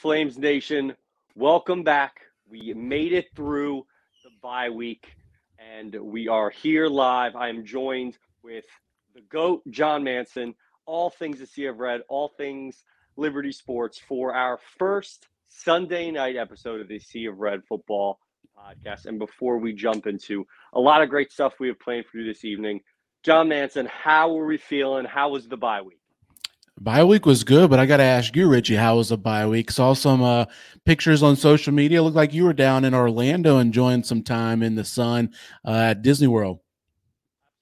Flames Nation? Welcome back. We made it through the bye week and we are here live. I am joined with the GOAT, John Manson, all things the Sea of Red, all things Liberty Sports for our first Sunday night episode of the Sea of Red football podcast. And before we jump into a lot of great stuff we have planned for you this evening, John Manson, how are we feeling? How was the bye week? Bye week was good, but I got to ask you, Richie, how was the bye week? Saw some uh, pictures on social media. Looked like you were down in Orlando enjoying some time in the sun uh, at Disney World.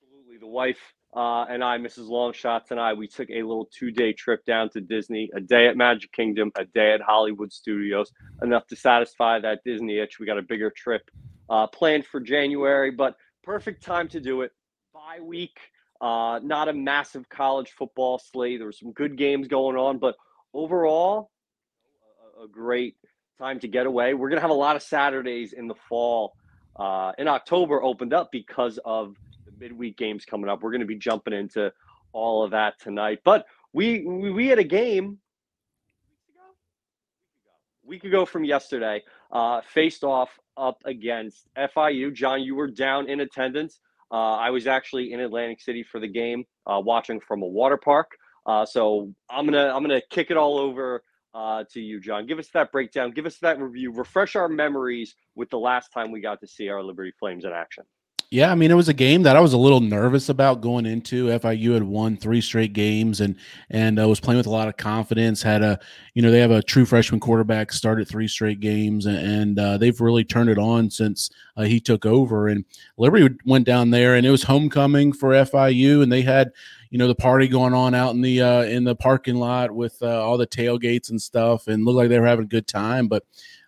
Absolutely. The wife uh, and I, Mrs. Longshots and I, we took a little two day trip down to Disney, a day at Magic Kingdom, a day at Hollywood Studios, enough to satisfy that Disney itch. We got a bigger trip uh, planned for January, but perfect time to do it. Bye week. Uh, not a massive college football slate. There were some good games going on, but overall, a, a great time to get away. We're going to have a lot of Saturdays in the fall. Uh, in October opened up because of the midweek games coming up. We're going to be jumping into all of that tonight. But we we, we had a game week ago from yesterday, uh, faced off up against FIU. John, you were down in attendance. Uh, I was actually in Atlantic City for the game, uh, watching from a water park. Uh, so I'm gonna I'm gonna kick it all over uh, to you, John. Give us that breakdown. Give us that review. Refresh our memories with the last time we got to see our Liberty Flames in action. Yeah, I mean, it was a game that I was a little nervous about going into. FIU had won three straight games and and uh, was playing with a lot of confidence. Had a, you know, they have a true freshman quarterback, started three straight games, and, and uh, they've really turned it on since uh, he took over. And Liberty went down there, and it was homecoming for FIU, and they had, you know, the party going on out in the uh, in the parking lot with uh, all the tailgates and stuff, and looked like they were having a good time. But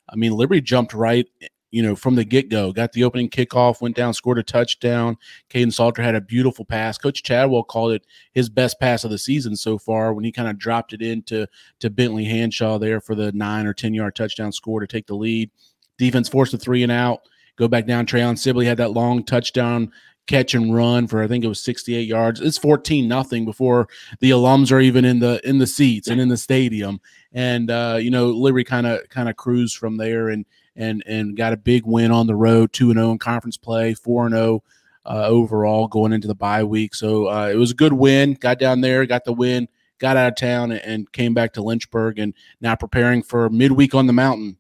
I mean, Liberty jumped right you know, from the get go. Got the opening kickoff, went down, scored a touchdown. Kaidon Salter had a beautiful pass. Coach Chadwell called it his best pass of the season so far when he kind of dropped it into to Bentley Hanshaw there for the nine or 10 yard touchdown score to take the lead. Defense forced a three and out. Go back down. Treon Sibley had that long touchdown catch and run for I think it was 68 yards. It's 14 nothing before the alums are even in the in the seats and in the stadium. And uh, you know, Liberty kind of kind of cruised from there and and and got a big win on the road, two and zero oh in conference play, four and zero oh, uh, overall going into the bye week. So uh, it was a good win. Got down there, got the win, got out of town, and came back to Lynchburg, and now preparing for midweek on the mountain.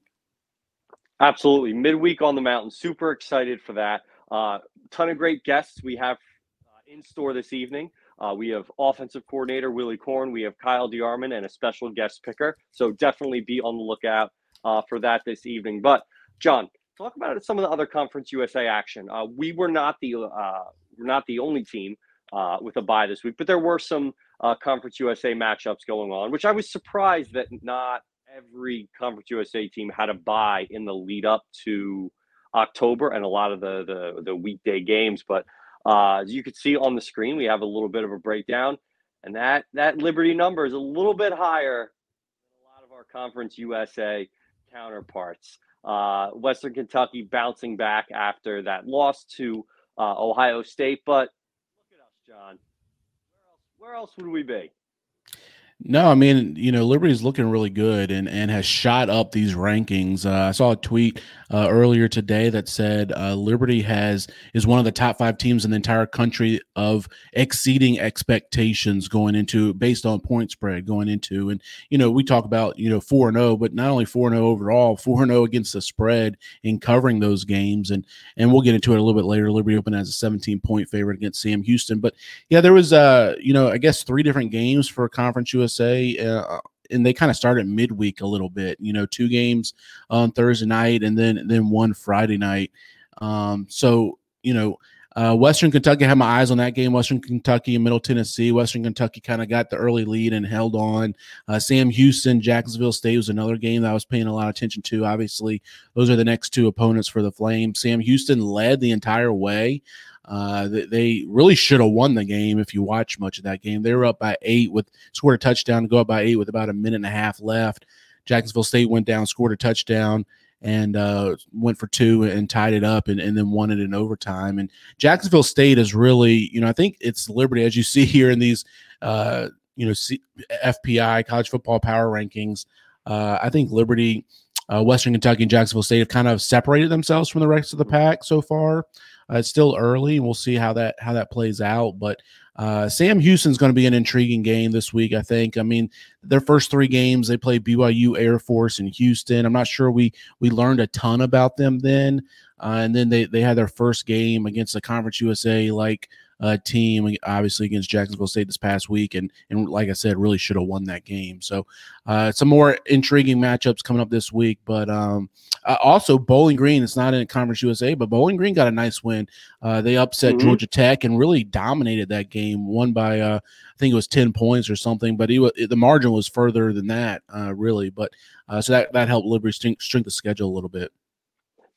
Absolutely, midweek on the mountain. Super excited for that. Uh, ton of great guests we have uh, in store this evening. Uh, we have offensive coordinator Willy Korn. We have Kyle DeArmon and a special guest picker. So definitely be on the lookout uh, for that this evening. But John, talk about some of the other Conference USA action. Uh, we were not the uh, we're not the only team uh, with a bye this week, but there were some uh, Conference USA matchups going on, which I was surprised that not every Conference USA team had a bye in the lead up to October and a lot of the the, the weekday games. But uh, as you can see on the screen, we have a little bit of a breakdown, and that that Liberty number is a little bit higher than a lot of our Conference USA counterparts. Uh, Western Kentucky bouncing back after that loss to uh, Ohio State. But look at us, John. Where else, where else would we be? No, I mean, you know, Liberty is looking really good and, and has shot up these rankings. Uh, I saw a tweet uh, earlier today that said uh, Liberty has is one of the top five teams in the entire country of exceeding expectations going into based on point spread going into. And you know, we talk about you know four and zero, oh, but not only four and zero oh overall, four and zero oh against the spread in covering those games. And and we'll get into it a little bit later. Liberty open as a 17 point favorite against Sam Houston, but yeah, there was uh you know I guess three different games for Conference USA USA. Uh, and they kind of started midweek a little bit, you know, two games on Thursday night and then then one Friday night. Um, so you know, uh, Western Kentucky had my eyes on that game. Western Kentucky and Middle Tennessee. Western Kentucky kind of got the early lead and held on. Uh, Sam Houston, Jacksonville State was another game that I was paying a lot of attention to. Obviously, those are the next two opponents for the Flames. Sam Houston led the entire way. Uh, they really should have won the game if you watch much of that game. They were up by eight with scored a touchdown to go up by eight with about a minute and a half left. Jacksonville State went down, scored a touchdown, and uh, went for two and tied it up and, and then won it in overtime. And Jacksonville State is really, you know, I think it's Liberty, as you see here in these, uh, you know, C- FPI college football power rankings. Uh, I think Liberty, uh, Western Kentucky, and Jacksonville State have kind of separated themselves from the rest of the pack so far. Uh, it's still early, we'll see how that how that plays out. But uh, Sam Houston's going to be an intriguing game this week. I think. I mean, their first three games they played BYU, Air Force, and Houston. I'm not sure we we learned a ton about them then. Uh, and then they they had their first game against the Conference USA like uh, team, obviously against Jacksonville State this past week, and and like I said, really should have won that game. So uh, some more intriguing matchups coming up this week. But um, uh, also Bowling Green, it's not in Conference USA, but Bowling Green got a nice win. Uh, they upset mm-hmm. Georgia Tech and really dominated that game. Won by uh, I think it was ten points or something, but was, the margin was further than that, uh, really. But so that that helped Liberty strength the schedule a little bit.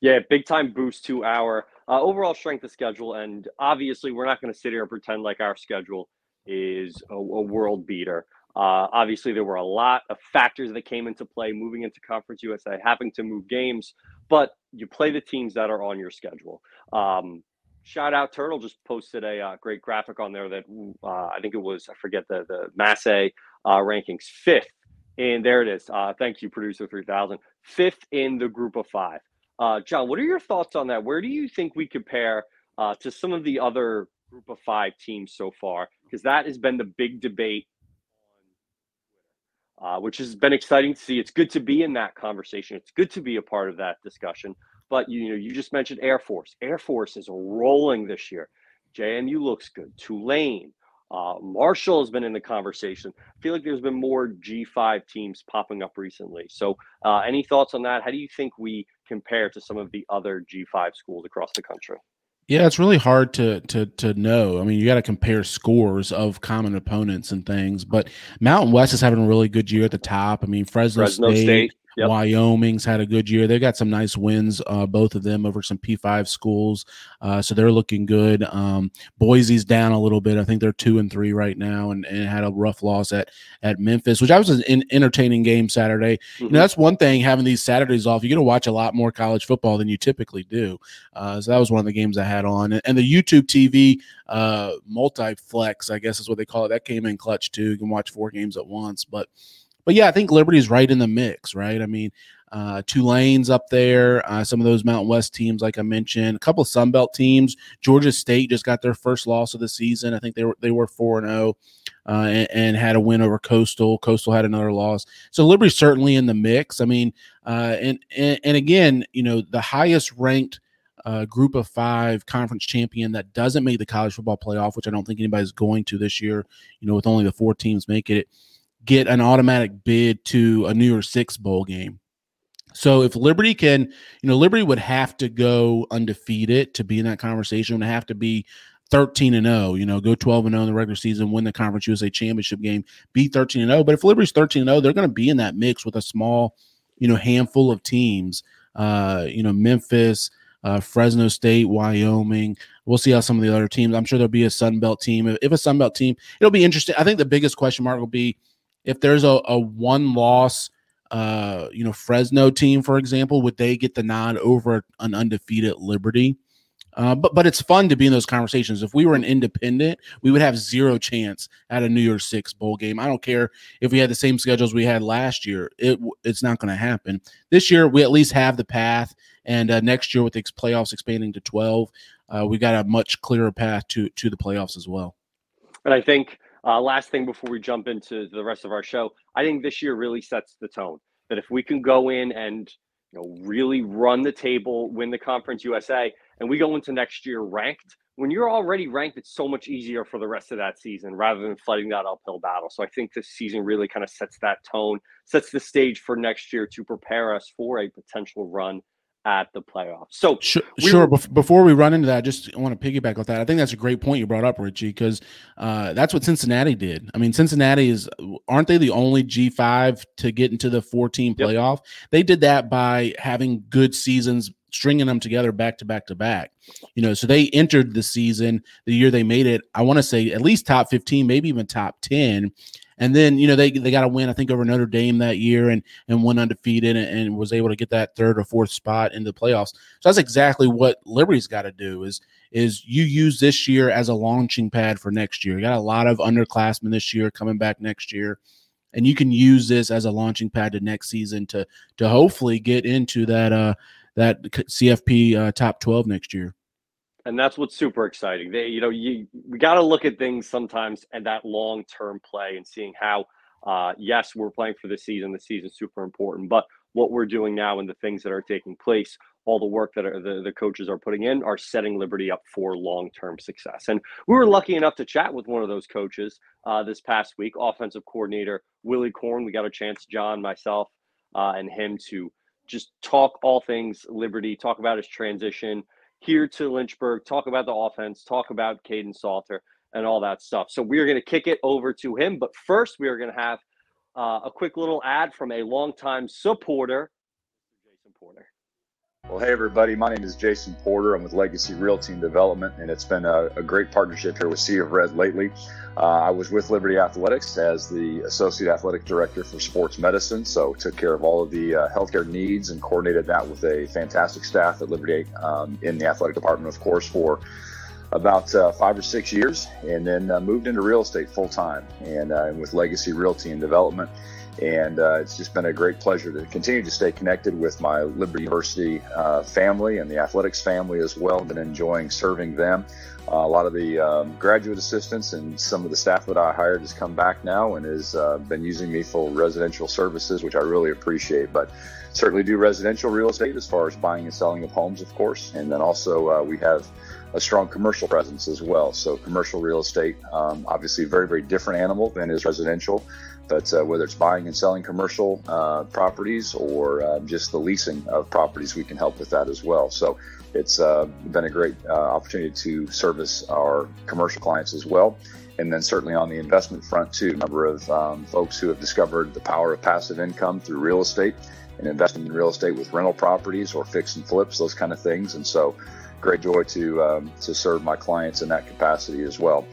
Yeah, big time boost to our uh, overall strength of schedule. And obviously, we're not going to sit here and pretend like our schedule is a, a world beater. Uh, obviously, there were a lot of factors that came into play moving into Conference USA, having to move games, but you play the teams that are on your schedule. Um, shout out Turtle just posted a uh, great graphic on there that uh, I think it was I forget the the Massey uh, rankings fifth, and there it is. Uh, thank you, producer three thousand. Fifth in the group of five. Uh, John, what are your thoughts on that? Where do you think we compare uh, to some of the other group of five teams so far? Because that has been the big debate uh, which has been exciting to see. It's good to be in that conversation. It's good to be a part of that discussion. But you know, you just mentioned Air Force. Air Force is rolling this year. JMU looks good. Tulane, uh, Marshall has been in the conversation. I feel like there's been more G5 teams popping up recently. So, uh, any thoughts on that? How do you think we compare to some of the other G5 schools across the country? Yeah, it's really hard to to to know. I mean, you got to compare scores of common opponents and things. But Mountain West is having a really good year at the top. I mean, Fresno, Fresno State, State Yep. Wyoming's had a good year. They got some nice wins, uh, both of them over some P5 schools. Uh, so they're looking good. Um, Boise's down a little bit. I think they're two and three right now and, and had a rough loss at, at Memphis, which I was an entertaining game Saturday. Mm-hmm. You know, that's one thing having these Saturdays off. You're going to watch a lot more college football than you typically do. Uh, so that was one of the games I had on. And, and the YouTube TV uh, multiplex, I guess is what they call it, that came in clutch too. You can watch four games at once. But but yeah, I think Liberty's right in the mix, right? I mean, uh, Tulane's up there. Uh, some of those Mountain West teams, like I mentioned, a couple of Sun Belt teams. Georgia State just got their first loss of the season. I think they were they were four and zero, oh, uh, and had a win over Coastal. Coastal had another loss. So Liberty's certainly in the mix. I mean, uh, and, and and again, you know, the highest ranked. Uh, group of five conference champion that doesn't make the college football playoff, which I don't think anybody's going to this year. You know, with only the four teams making it, get an automatic bid to a New Year's Six bowl game. So if Liberty can, you know, Liberty would have to go undefeated to be in that conversation. Would have to be 13 and 0, you know, go 12 and 0 in the regular season, win the Conference USA championship game, be 13 and 0. But if Liberty's 13 and 0, they're going to be in that mix with a small, you know, handful of teams. Uh, you know, Memphis, uh, Fresno State, Wyoming. We'll see how some of the other teams. I'm sure there'll be a Sun Belt team. If, if a Sun Belt team, it'll be interesting. I think the biggest question mark will be if there's a, a one loss uh you know Fresno team for example would they get the nod over an undefeated Liberty uh, but but it's fun to be in those conversations. If we were an independent, we would have zero chance at a New Year's Six bowl game. I don't care if we had the same schedules we had last year. It it's not going to happen this year. We at least have the path, and uh, next year with the playoffs expanding to twelve, uh, we got a much clearer path to to the playoffs as well. And I think uh, last thing before we jump into the rest of our show, I think this year really sets the tone. That if we can go in and you know really run the table, win the Conference USA, and we go into next year ranked, when you're already ranked, it's so much easier for the rest of that season rather than fighting that uphill battle. So I think this season really kind of sets that tone, sets the stage for next year to prepare us for a potential run at the playoffs. So sure, we sure. Were, before we run into that, I just want to piggyback with that. I think that's a great point you brought up, Richie, because uh, that's what Cincinnati did. I mean, Cincinnati is aren't they the only G five to get into the four team playoff? Yep. They did that by having good seasons, stringing them together back to back to back. You know, so they entered the season the year they made it. I want to say at least top fifteen, maybe even top ten, and then you know they they got a win I think over Notre Dame that year and and went undefeated and, and, was able to get that third or fourth spot in the playoffs. So that's exactly what Liberty's got to do is is you use this year as a launching pad for next year. You got a lot of underclassmen this year coming back next year. and you can use this as a launching pad to next season to to hopefully get into that uh that CFP uh, top 12 next year. And that's what's super exciting. They, you know, you we got to look at things sometimes and that long term play and seeing how. Uh, yes, we're playing for the season. The season's super important, but what we're doing now and the things that are taking place, all the work that are, the, the coaches are putting in, are setting Liberty up for long term success. And we were lucky enough to chat with one of those coaches uh, this past week, offensive coordinator Willy Korn. We got a chance, John, myself, uh, and him to just talk all things Liberty, talk about his transition here to Lynchburg, talk about the offense, talk about Kaidon Salter, and all that stuff. So we are going to kick it over to him. But first, we are going to have uh, a quick little ad from a longtime supporter, Jason Porter. Well, hey, everybody. My name is Jason Porter. I'm with Legacy Realty and Development, and it's been a, a great partnership here with Sea of Red lately. Uh, I was with Liberty Athletics as the Associate Athletic Director for Sports Medicine, so took care of all of the uh, healthcare needs and coordinated that with a fantastic staff at Liberty um, in the athletic department, of course, for about uh, five or six years, and then uh, moved into real estate full time and uh, with Legacy Realty and Development. And uh, it's just been a great pleasure to continue to stay connected with my Liberty University uh, family and the athletics family as well. Been enjoying serving them. Uh, a lot of the um, graduate assistants and some of the staff that I hired has come back now and has uh, been using me for residential services, which I really appreciate. But certainly do residential real estate as far as buying and selling of homes, of course. And then also uh, we have a strong commercial presence as well. So commercial real estate, um, obviously, very very different animal than is residential. But uh, whether it's buying and selling commercial uh, properties or uh, just the leasing of properties, we can help with that as well. So it's uh, been a great uh, opportunity to service our commercial clients as well. And then certainly on the investment front too, a number of um, folks who have discovered the power of passive income through real estate and investing in real estate with rental properties or fix and flips, those kind of things. And so great joy to um, to serve my clients in that capacity as well.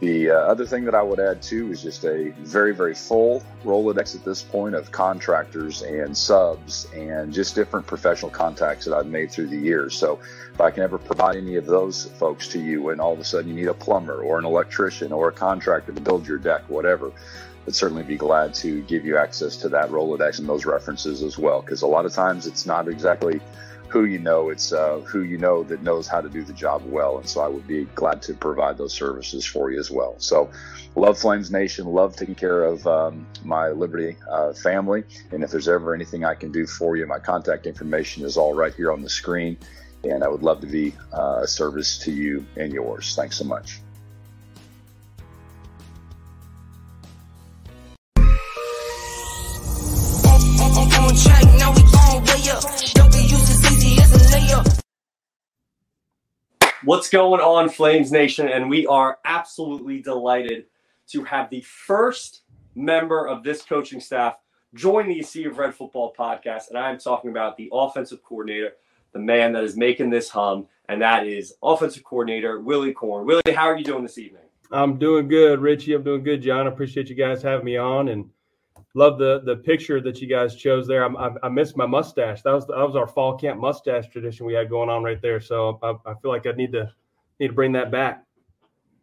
The uh, other thing that I would add too is just a very, very full Rolodex at this point of contractors and subs and just different professional contacts that I've made through the years. So if I can ever provide any of those folks to you when all of a sudden you need a plumber or an electrician or a contractor to build your deck, whatever, I'd certainly be glad to give you access to that Rolodex and those references as well. Because a lot of times it's not exactly who you know, it's uh, who you know that knows how to do the job well. And so I would be glad to provide those services for you as well. So, love Flames Nation, love taking care of um, my Liberty uh, family. And if there's ever anything I can do for you, my contact information is all right here on the screen. And I would love to be uh, a service to you and yours. Thanks so much. What's going on, Flames Nation? And we are absolutely delighted to have the first member of this coaching staff join the Sea of Red Football podcast. And I'm talking about the offensive coordinator, the man that is making this hum, and that is offensive coordinator Willy Korn. Willy, how are you doing this evening? I'm doing good, Richie. I'm doing good, John. I appreciate you guys having me on and love the the picture that you guys chose there. I, I, I missed my mustache. That was that was our fall camp mustache tradition we had going on right there. So I, I feel like I need to need to bring that back.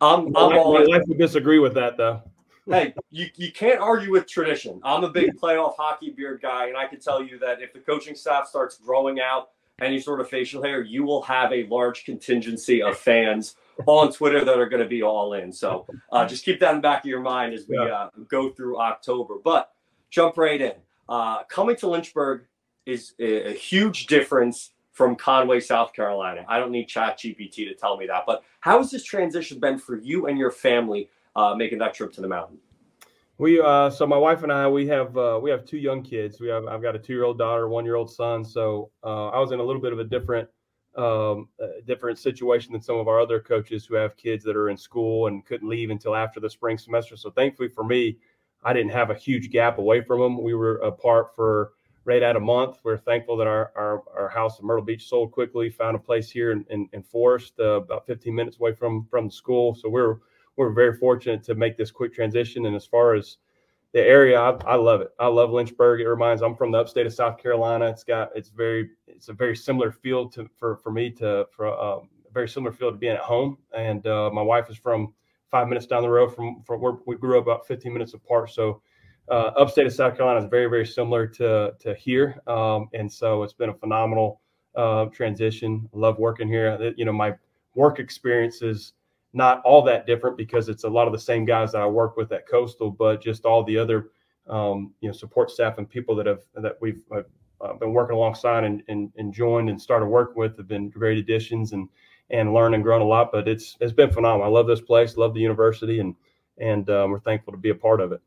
I'm, I'm my, wife would disagree with that though. hey, you, you can't argue with tradition. I'm a big playoff hockey beard guy, and I can tell you that if the coaching staff starts growing out any sort of facial hair, you will have a large contingency of fans on Twitter that are going to be all in. So uh, just keep that in the back of your mind as we uh, go through October. But jump right in. Uh, coming to Lynchburg is a, a huge difference from Conway, South Carolina. I don't need Chat GPT to tell me that. But how has this transition been for you and your family uh, making that trip to the mountain? We uh, so my wife and I we have uh, we have two young kids. We have I've got a two year old daughter, one year old son. So uh, I was in a little bit of a different um, different situation than some of our other coaches who have kids that are in school and couldn't leave until after the spring semester. So thankfully for me, I didn't have a huge gap away from them. We were apart for right at a month. We're thankful that our, our, our house in Myrtle Beach sold quickly, found a place here in, in, in Forest, uh, about 15 minutes away from, from the school. So we're, we're very fortunate to make this quick transition. And as far as the area, I, I love it. I love Lynchburg. It reminds I'm from the upstate of South Carolina. It's got, it's very, it's a very similar field to, for, for me to, for um, a very similar field to being at home. And uh, my wife is from five minutes down the road from, from where we grew up about 15 minutes apart. So uh, upstate of South Carolina is very, very similar to to here, um, and so it's been a phenomenal uh, transition. love working here. You know, my work experience is not all that different because it's a lot of the same guys that I work with at Coastal, but just all the other um, you know support staff and people that have that we've uh, been working alongside and, and, and joined and started working with have been great additions and and learned and grown a lot. But it's it's been phenomenal. I love this place, love the university, and and um, we're thankful to be a part of it.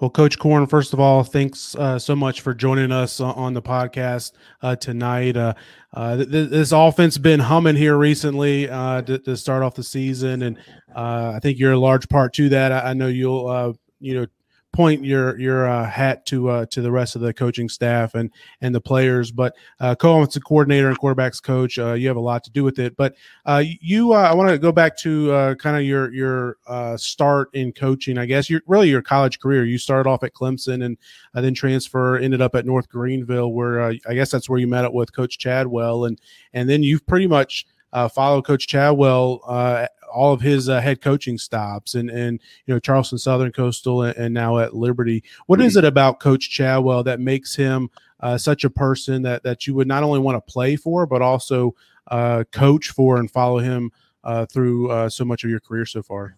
Well, Coach Korn, first of all, thanks uh, so much for joining us on the podcast uh, tonight. Uh, uh th- this offense been humming here recently uh, to, to, start off the season, and I think you're a large part to that. I, I know you'll, you know, point your your uh, hat to uh, to the rest of the coaching staff and and the players. But uh, co-offensive coordinator and quarterbacks coach, uh, you have a lot to do with it. But uh, you, uh, I want to go back to kind of your your start in coaching. I guess you're really your college career. You started off at Clemson and then transfer ended up at North Greenville, where I guess that's where you met up with Coach Chadwell, and and then you've pretty much uh, follow Coach Chadwell uh, all of his uh, head coaching stops and and you know Charleston Southern Coastal and, and now at Liberty. What is it about Coach Chadwell that makes him uh, such a person that that you would not only want to play for but also uh, coach for and follow him uh, through so much of your career so far?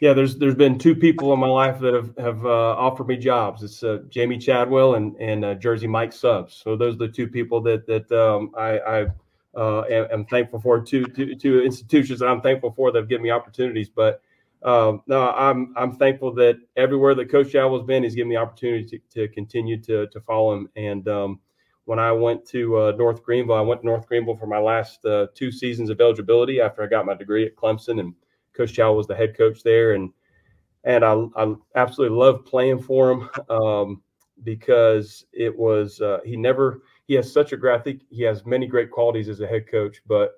Yeah, there's there's been two people in my life that have have offered me jobs. It's Jamey Chadwell and and Jersey Mike Subs. So those are the two people that that um, I, I uh, and I'm thankful for two, two, two institutions that I'm thankful for that have given me opportunities. But um, no, I'm I'm thankful that everywhere that Coach Chadwell's been, he's given me the opportunity to, to continue to to follow him. And um, when I went to uh, North Greenville, I went to North Greenville for my last uh, two seasons of eligibility after I got my degree at Clemson, and Coach Chadwell was the head coach there, and and I, I absolutely loved playing for him um, because it was uh, he never he has such a think he has many great qualities as a head coach, but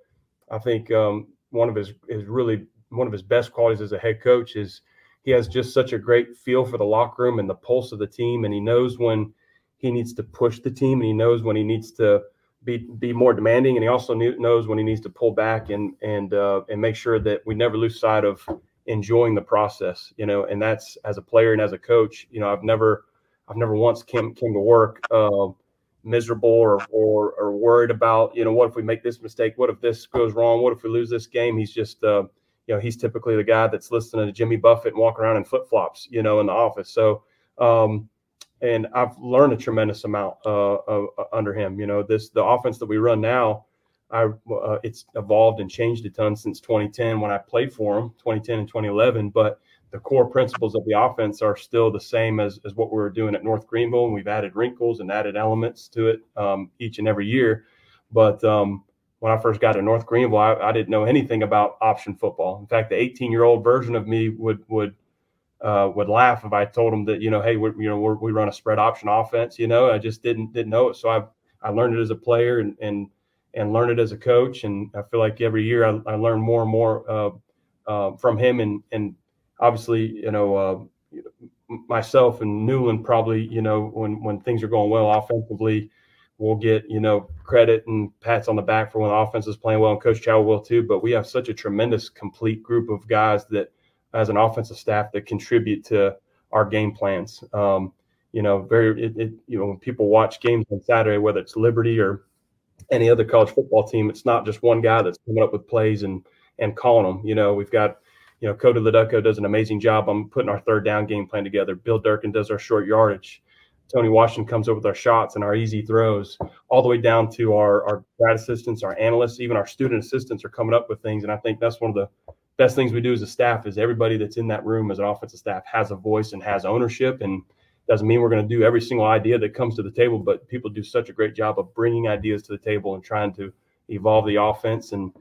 I think um, one of his is really one of his best qualities as a head coach is he has just such a great feel for the locker room and the pulse of the team, and he knows when he needs to push the team, and he knows when he needs to be be more demanding, and he also knows when he needs to pull back and and uh, and make sure that we never lose sight of enjoying the process. You know, and that's as a player and as a coach. You know, I've never I've never once came came to work. Uh, miserable or, or or worried about you know what if we make this mistake? What if this goes wrong? What if we lose this game? He's just uh, you know he's typically the guy that's listening to jimmy buffett and walking around in flip-flops you know in the office. So um, and i've learned a tremendous amount uh, uh, under him. You know this the offense that we run now i uh, it's evolved and changed a ton since 2010 when i played for him 2010 and 2011 but the core principles of the offense are still the same as, as what we were doing at North Greenville. And we've added wrinkles and added elements to it um, each and every year. But um, when I first got to North Greenville, I, I, didn't know anything about option football. In fact, the 18 year old version of me would would uh, would laugh if I told him that you know, hey, we you know we run a spread option offense. You know, I just didn't didn't know it. So I I learned it as a player and and and learned it as a coach. And I feel like every year I, I learn more and more uh, uh, from him and and obviously, you know, uh, myself and Newland probably, you know, when when things are going well offensively, we'll get you know credit and pats on the back for when the offense is playing well, and Coach Chow will too. But we have such a tremendous, complete group of guys that, as an offensive staff, that contribute to our game plans. Um, you know, very it, it, you know when people watch games on Saturday, whether it's Liberty or any other college football team, it's not just one guy that's coming up with plays and and calling them. You know, we've got you know, Cody Leducko does an amazing job on putting our third down game plan together. Bill Durkin does our short yardage. Tony Washington comes up with our shots and our easy throws, all the way down to our, our grad assistants, our analysts, even our student assistants are coming up with things. And I think that's one of the best things we do as a staff is everybody that's in that room as an offensive staff has a voice and has ownership. And doesn't mean we're going to do every single idea that comes to the table, but people do such a great job of bringing ideas to the table and trying to evolve the offense and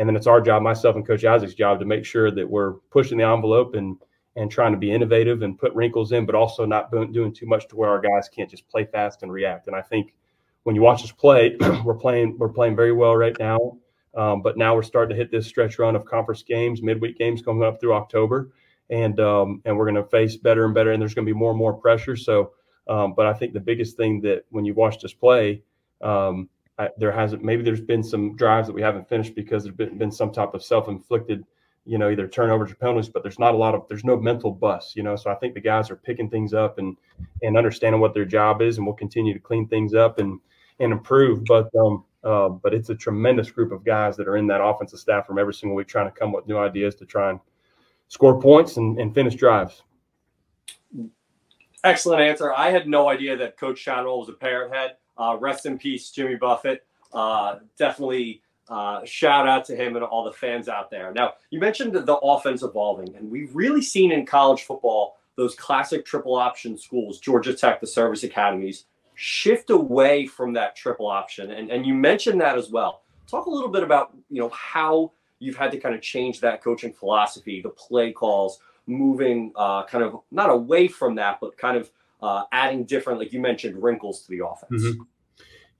and then it's our job, myself and Coach Isaac's job, to make sure that we're pushing the envelope and and trying to be innovative and put wrinkles in, but also not doing too much to where our guys can't just play fast and react. And I think when you watch us play, we're playing we're playing very well right now. Um, but now we're starting to hit this stretch run of conference games, midweek games coming up through October, and um, and we're going to face better and better, and there's going to be more and more pressure. So Um, but I think the biggest thing that when you watched us play, um, There hasn't maybe there's been some drives that we haven't finished because there's been, been some type of self-inflicted, you know, either turnovers or penalties. But there's not a lot of there's no mental bust, you know. So I think the guys are picking things up and and understanding what their job is, and we'll continue to clean things up and and improve. But um, uh, but it's a tremendous group of guys that are in that offensive staff from every single week trying to come up with new ideas to try and score points and, and finish drives. Excellent answer. I had no idea that Coach Chadwell was a parrot head. Uh, rest in peace, Jimmy Buffett. Uh, definitely uh, shout out to him and all the fans out there. Now, you mentioned the offense evolving, and we've really seen in college football those classic triple option schools, Georgia Tech, the service academies, shift away from that triple option. And, and you mentioned that as well. Talk a little bit about you know how you've had to kind of change that coaching philosophy, the play calls, moving uh, kind of not away from that, but kind of uh, adding different, like you mentioned, wrinkles to the offense. Mm-hmm.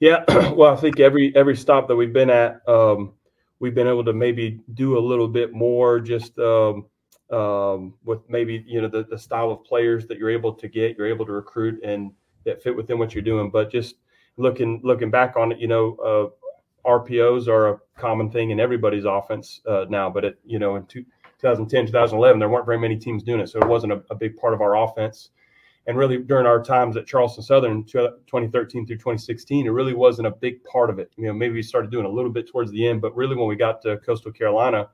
Yeah, well, I think every every stop that we've been at, um, we've been able to maybe do a little bit more, just um, um, with maybe you know the, the style of players that you're able to get, you're able to recruit, and that fit within what you're doing. But just looking looking back on it, you know, uh, RPOs are a common thing in everybody's offense uh, now. But it, you know, in two, 2010, 2011, there weren't very many teams doing it, so it wasn't a, a, big part of our offense. And really, during our times at Charleston Southern, 2013 through 2016, it really wasn't a big part of it. You know, maybe we started doing a little bit towards the end, but really, when we got to Coastal Carolina,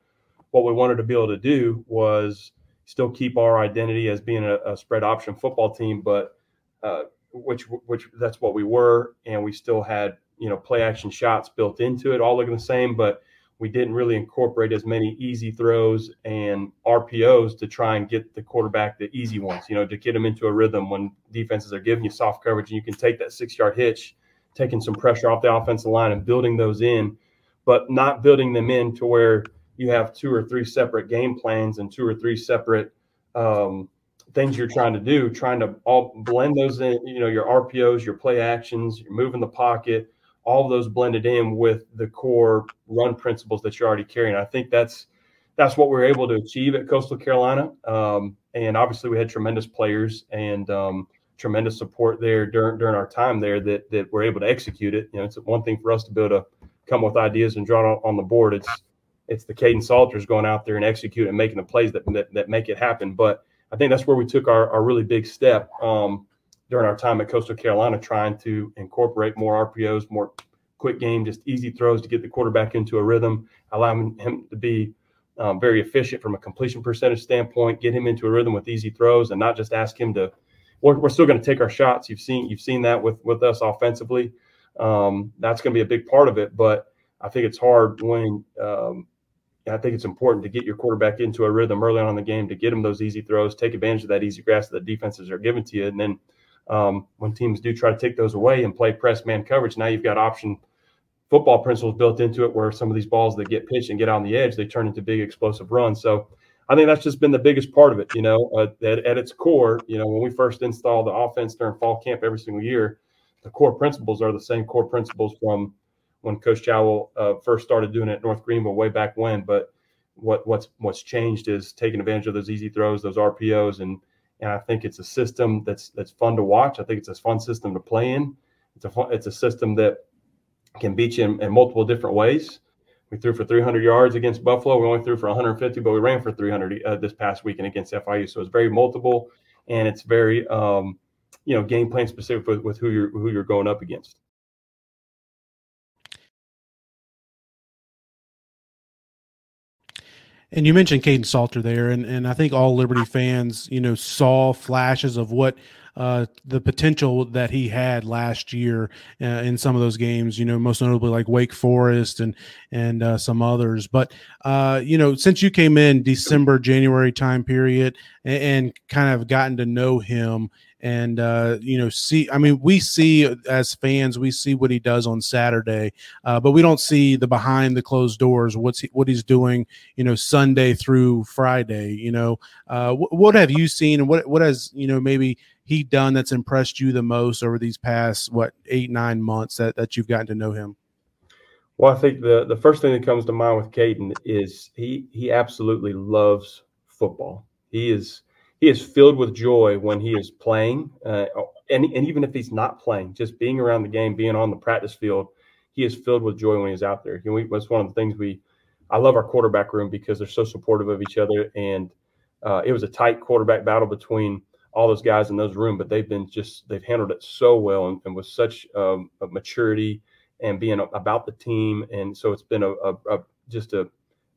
what we wanted to be able to do was still keep our identity as being a, a spread option football team, but uh, which which that's what we were, and we still had you know play action shots built into it, all looking the same, but we didn't really incorporate as many easy throws and RPOs to try and get the quarterback the easy ones, you know, to get them into a rhythm when defenses are giving you soft coverage and you can take that six yard hitch, taking some pressure off the offensive line and building those in, but not building them in to where you have two or three separate game plans and two or three separate um, things you're trying to do, trying to all blend those in, you know, your RPOs, your play actions, you're moving the pocket all those blended in with the core run principles that you're already carrying. I think that's that's what we are able to achieve at Coastal Carolina. Um, and obviously, we had tremendous players and um, tremendous support there during during our time there that that we're able to execute it. You know, it's one thing for us to be able to come with ideas and draw on the board. It's it's the Kaidon Salters going out there and execute and making the plays that, that, that make it happen. But I think that's where we took our, our really big step. Um, during our time at Coastal Carolina trying to incorporate more RPOs, more quick game, just easy throws to get the quarterback into a rhythm, allowing him to be um, very efficient from a completion percentage standpoint, get him into a rhythm with easy throws, and not just ask him to. We're, we're still going to take our shots. You've seen you've seen that with with us offensively. Um, that's going to be a big part of it, but I think it's hard when. Um, I think it's important to get your quarterback into a rhythm early on in the game to get him those easy throws, take advantage of that easy grass that the defenses are giving to you, and then um, when teams do try to take those away and play press man coverage, now you've got option football principles built into it where some of these balls that get pitched and get on the edge, they turn into big explosive runs. So I think that's just been the biggest part of it. You know, uh, at, at, its core, you know, when we first installed the offense during fall camp every single year, the core principles are the same core principles from when Coach Chadwell uh, first started doing it at North Greenville way back when. But what what's what's changed is taking advantage of those easy throws, those RPOs, and and I think it's a system that's that's fun to watch. I think it's a fun system to play in. It's a fun, it's a system that can beat you in, in, multiple different ways. We threw for 300 yards against Buffalo. We only threw for 150, but we ran for 300 uh, this past weekend against FIU. So it's very multiple, and it's very um, you know game plan specific with, with who you're who you're going up against. And you mentioned Kaidon Salter there, and, and I think all Liberty fans, you know, saw flashes of what uh, the potential that he had last year uh, in some of those games. You know, most notably like Wake Forest and and uh, some others. But uh, you know, since you came in December January time period and, and kind of gotten to know him and uh, you know see i mean we see as fans we see what he does on saturday uh, but we don't see the behind the closed doors what's he, what he's doing you know sunday through friday you know. Uh, wh- what have you seen and what what has you know maybe he done that's impressed you the most over these past what eight nine months that, that you've gotten to know him? Well i think the the first thing that comes to mind with Kaidon is he he absolutely loves football. He is he is filled with joy when he is playing, uh, and and even if he's not playing, just being around the game, being on the practice field, he is filled with joy when he's out there. Know, we, that's one of the things we. I love our quarterback room because they're so supportive of each other, and uh, it was a tight quarterback battle between all those guys in those rooms, but they've been just they've handled it so well and, and with such um, maturity and being about the team, and so it's been a, a, a just a,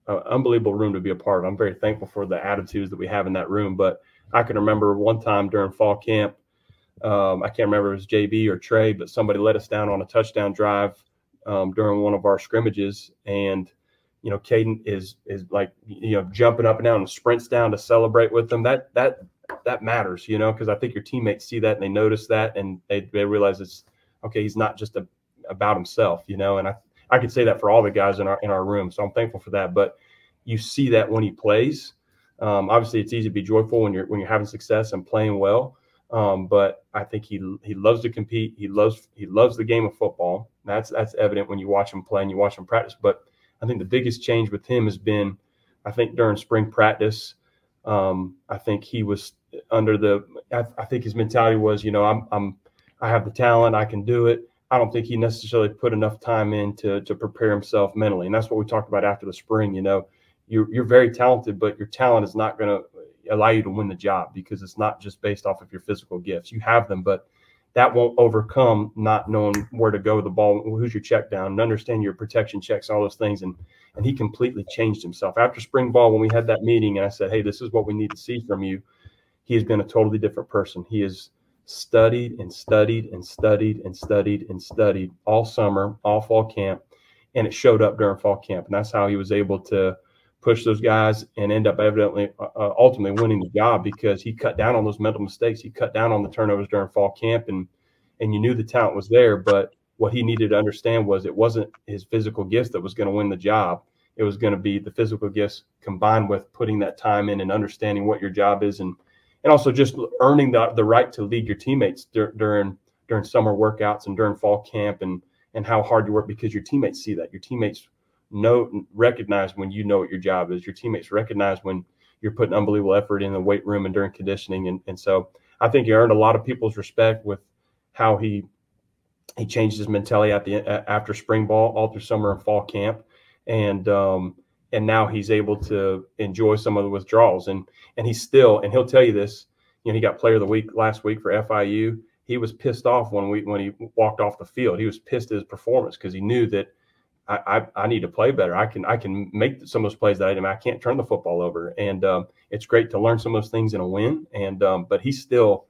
a, unbelievable room to be a part of. I'm very thankful for the attitudes that we have in that room. But I can remember one time during fall camp, um, I can't remember if it was JB or Trey, but somebody let us down on a touchdown drive um, during one of our scrimmages, and you know, Kaidon is is like you know jumping up and down and sprints down to celebrate with them. That that that matters, you know, because I think your teammates see that and they notice that and they, they realize it's okay. He's not just a, about himself, you know, and I, I could say that for all the guys in our, in our room. So I'm thankful for that. But you see that when he plays, um, obviously it's easy to be joyful when you're, when you're having success and playing well. Um, but I think he, he loves to compete. He loves, he loves the game of football. That's, that's evident when you watch him play and you watch him practice. But I think the biggest change with him has been, I think during spring practice, um, I think he was under the. I, I, think his mentality was, you know, I'm, I'm, I have the talent, I can do it. I don't think he necessarily put enough time in to to prepare himself mentally, and that's what we talked about after the spring. You know, you're you're very talented, but your talent is not going to allow you to win the job because it's not just based off of your physical gifts. You have them, but that won't overcome not knowing where to go with the ball, who's your check down, and understand your protection checks, all those things. And and he completely changed himself after spring ball when we had that meeting. And I said, hey, this is what we need to see from you. He has been a totally different person. He has studied and studied and studied and studied and studied all summer, all fall camp, and it showed up during fall camp. And that's how he was able to push those guys and end up evidently uh, uh, ultimately winning the job because he cut down on those mental mistakes. He cut down on the turnovers during fall camp and and you knew the talent was there, but what he needed to understand was it wasn't his physical gifts that was going to win the job. It was going to be the physical gifts combined with putting that time in and understanding what your job is and and also just earning the, the right to lead your teammates dur- during during summer workouts and during fall camp and and how hard you work because your teammates see that. Your teammates know recognize when you know what your job is. Your teammates recognize when you're putting unbelievable effort in the weight room and during conditioning. And, and so I think he earned a lot of people's respect with how he he changed his mentality at the after spring ball, all through summer and fall camp, and um, and now he's able to enjoy some of the withdrawals. And and he's still and he'll tell you this. You know, he got Player of the Week last week for FIU. He was pissed off when we when he walked off the field. He was pissed at his performance because he knew that I, I, need to play better. I can I can make some of those plays that I, I can't turn the football over, and um, it's great to learn some of those things in a win. And um, but he's still,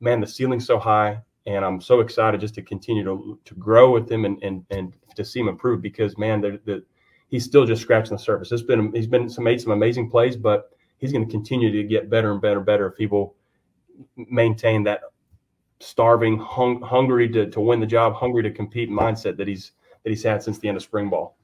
man, the ceiling's so high, and I'm so excited just to continue to to grow with him and and and to see him improve because man, the, the he's still just scratching the surface. It's been he's been some made some amazing plays, but he's going to continue to get better and better and better if he will maintain that starving, hung, hungry to to win the job, hungry to compete mindset that he's that he's had since the end of spring ball.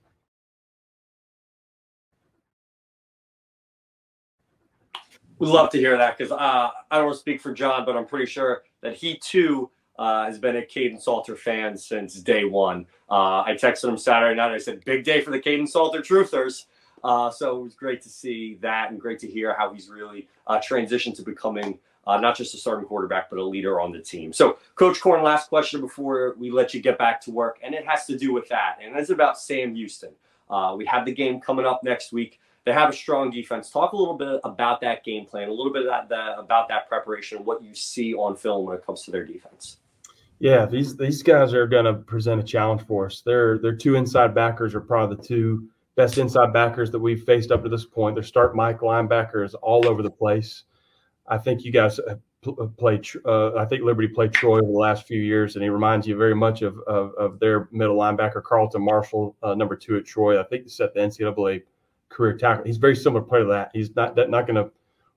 We'd love to hear that because uh, I don't speak for John, but I'm pretty sure that he too uh, has been a Kaidon Salter fan since day one. Uh, I texted him Saturday night. I said, "Big day for the Kaidon Salter Truthers." Uh, so it was great to see that and great to hear how he's really uh, transitioned to becoming uh, not just a starting quarterback, but a leader on the team. So, Coach Korn, last question before we let you get back to work, and it has to do with that, and it's about Sam Houston. Uh, we have the game coming up next week. They have a strong defense. Talk a little bit about that game plan, a little bit about that, about that preparation, what you see on film when it comes to their defense. Yeah, these these guys are going to present a challenge for us. Their their two inside backers are probably the two best inside backers that we've faced up to this point. Their start Mike linebackers all over the place. I think you guys played. Uh, I think Liberty played Troy over the last few years, and he reminds you very much of of, of their middle linebacker Carlton Martial, uh, number two at Troy. I think he set the NCAA career tackle. He's very similar player to that. He's not not going to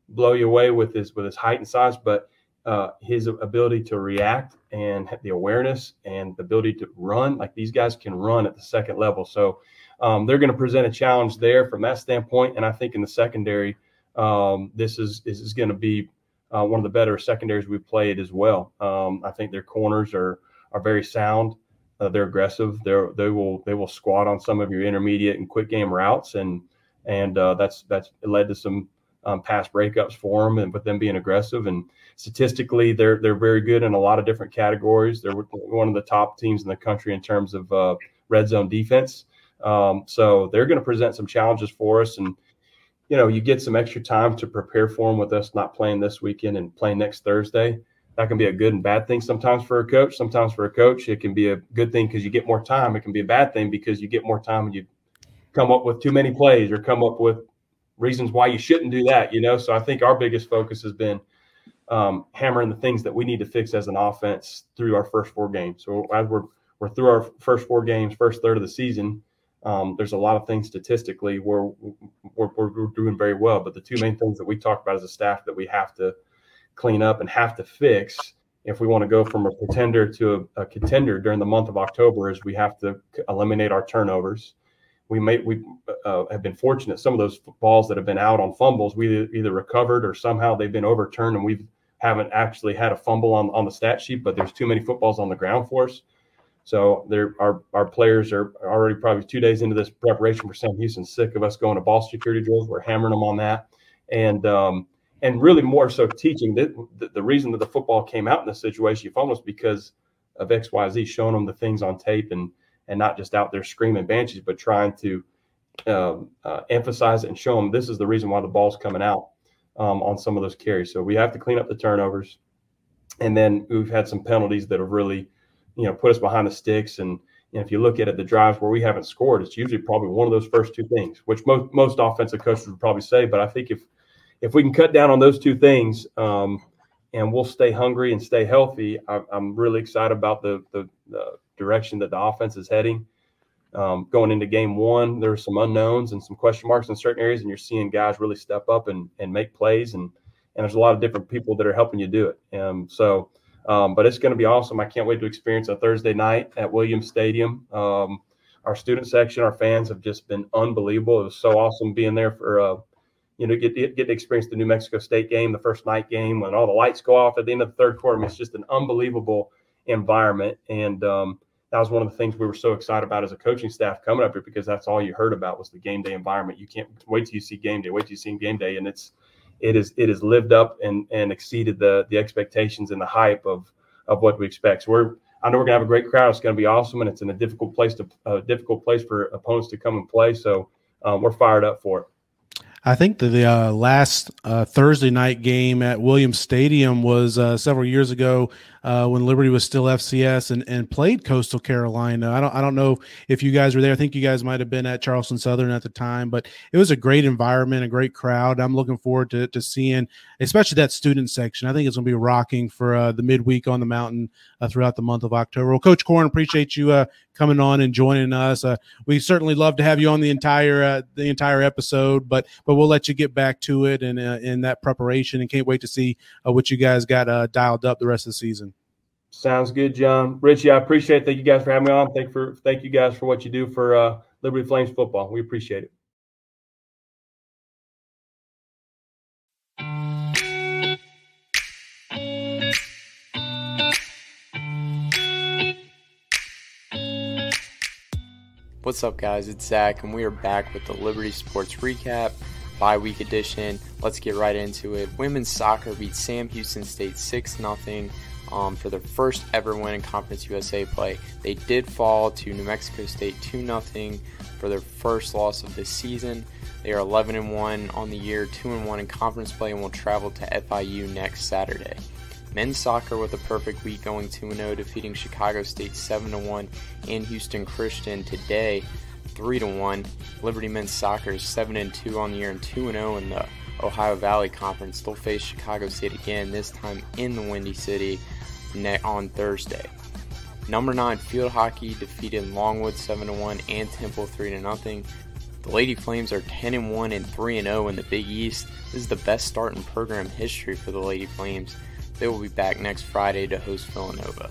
blow you away with his with his height and size, but uh, his ability to react and the awareness and the ability to run, like these guys can run at the second level. So um, they're going to present a challenge there from that standpoint. And I think in the secondary, um, this is this is going to be uh, one of the better secondaries we've played as well. Um, I think their corners are are very sound. Uh, they're aggressive. They they will they will squat on some of your intermediate and quick game routes, and and uh, that's that's led to some um, pass breakups for them, and with them being aggressive. And statistically, they're they're very good in a lot of different categories. They're one of the top teams in the country in terms of uh, red zone defense. Um, so they're going to present some challenges for us, and you know, you get some extra time to prepare for them with us not playing this weekend and playing next Thursday. That can be a good and bad thing sometimes for a coach. Sometimes for a coach, it can be a good thing because you get more time. It can be a bad thing because you get more time and you come up with too many plays or come up with reasons why you shouldn't do that. You know, so I think our biggest focus has been um, hammering the things that we need to fix as an offense through our first four games. So as we're we're through our first four games, first third of the season, um, there's a lot of things statistically where we're, we're, we're, doing very well. But the two main things that we talk about as a staff that we have to clean up and have to fix if we want to go from a pretender to a, a contender during the month of October is we have to eliminate our turnovers. We may we uh, have been fortunate. Some of those balls that have been out on fumbles, we either recovered or somehow they've been overturned, and we haven't actually had a fumble on on the stat sheet. But there's too many footballs on the ground for us. So there, our our players are already probably two days into this preparation for Sam Houston, sick of us going to ball security drills. We're hammering them on that, and um, and really more so teaching. The, the, the reason that the football came out in this situation, almost because of X Y Z, showing them the things on tape and and not just out there screaming banshees, but trying to um, uh, emphasize and show them this is the reason why the ball's coming out um, on some of those carries. So we have to clean up the turnovers, and then we've had some penalties that have really you know put us behind the sticks and and if you look at it, the drives where we haven't scored, it's usually probably one of those first two things, which most most offensive coaches would probably say. But I think if if we can cut down on those two things, um, and we'll stay hungry and stay healthy, I, am really excited about the, the, the direction that the offense is heading. Um, going into game one, there's some unknowns and some question marks in certain areas, and you're seeing guys really step up and and make plays, and and there's a lot of different people that are helping you do it. And so um, but it's going to be awesome. I can't wait to experience a Thursday night at Williams Stadium. Um, our student section, our fans have just been unbelievable. It was so awesome being there for, uh, you know, get, get to experience the New Mexico State game, the first night game, when all the lights go off at the end of the third quarter. I mean, it's just an unbelievable environment. And um, that was one of the things we were so excited about as a coaching staff coming up here because that's all you heard about was the game day environment. You can't wait till you see game day, wait till you see game day. And it's, it is it has lived up and and exceeded the the expectations and the hype of of what we expect. So we're I know we're gonna have a great crowd. It's gonna be awesome, and it's in a difficult place to a difficult place for opponents to come and play. So um, we're fired up for it. I think the, the uh, last uh, Thursday night game at Williams Stadium was uh, several years ago uh, when Liberty was still FCS and, and played Coastal Carolina. I don't I don't know if you guys were there. I think you guys might have been at Charleston Southern at the time, but it was a great environment, a great crowd. I'm looking forward to, to seeing, especially that student section. I think it's going to be rocking for uh, the midweek on the mountain uh, throughout the month of October. Well, Coach Korn, appreciate you uh, coming on and joining us. Uh, we certainly love to have you on the entire uh, the entire episode, but but we'll let you get back to it and in that preparation, and can't wait to see what you guys got dialed up the rest of the season. Sounds good, John. Richie, I appreciate it. Thank you guys for having me on. Thank for thank you guys for what you do for uh, Liberty Flames football. We appreciate it. What's up, guys? It's Zach, and we are back with the Liberty Sports Recap, bye week edition. Let's get right into it. Women's soccer beat Sam Houston State 6 0 um, for their first ever win in Conference USA play. They did fall to New Mexico State 2 0 for their first loss of the season. They are 11 and 1 on the year, 2 and 1 in conference play, and will travel to FIU next Saturday. Men's soccer with a perfect week going 2 0, defeating Chicago State 7 1 and Houston Christian today 3 1. Liberty men's soccer is 7 2 on the year and 2 0 in the Ohio Valley Conference. They'll face Chicago State again, this time in the Windy City on Thursday. Number 9 Field Hockey defeated Longwood 7 1 and Temple 3 0. The Lady Flames are 10 1 and 3 0 in the Big East. This is the best start in program history for the Lady Flames. They will be back next Friday to host Villanova.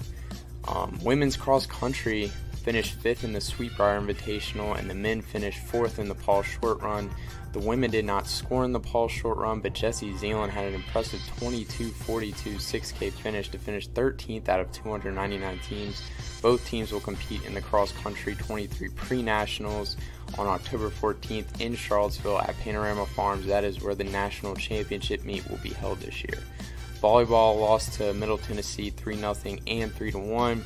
Um, women's cross country finished fifth in the Sweetbriar Invitational, and the men finished fourth in the Paul Short Run. The women did not score in the Paul Short Run, but Jessie Zeeland had an impressive 22 42 6K finish to finish 13th out of 299 teams. Both teams will compete in the cross country 23 pre nationals on October 14th in Charlottesville at Panorama Farms. That is where the national championship meet will be held this year. Volleyball lost to Middle Tennessee 3 0 and 3 1.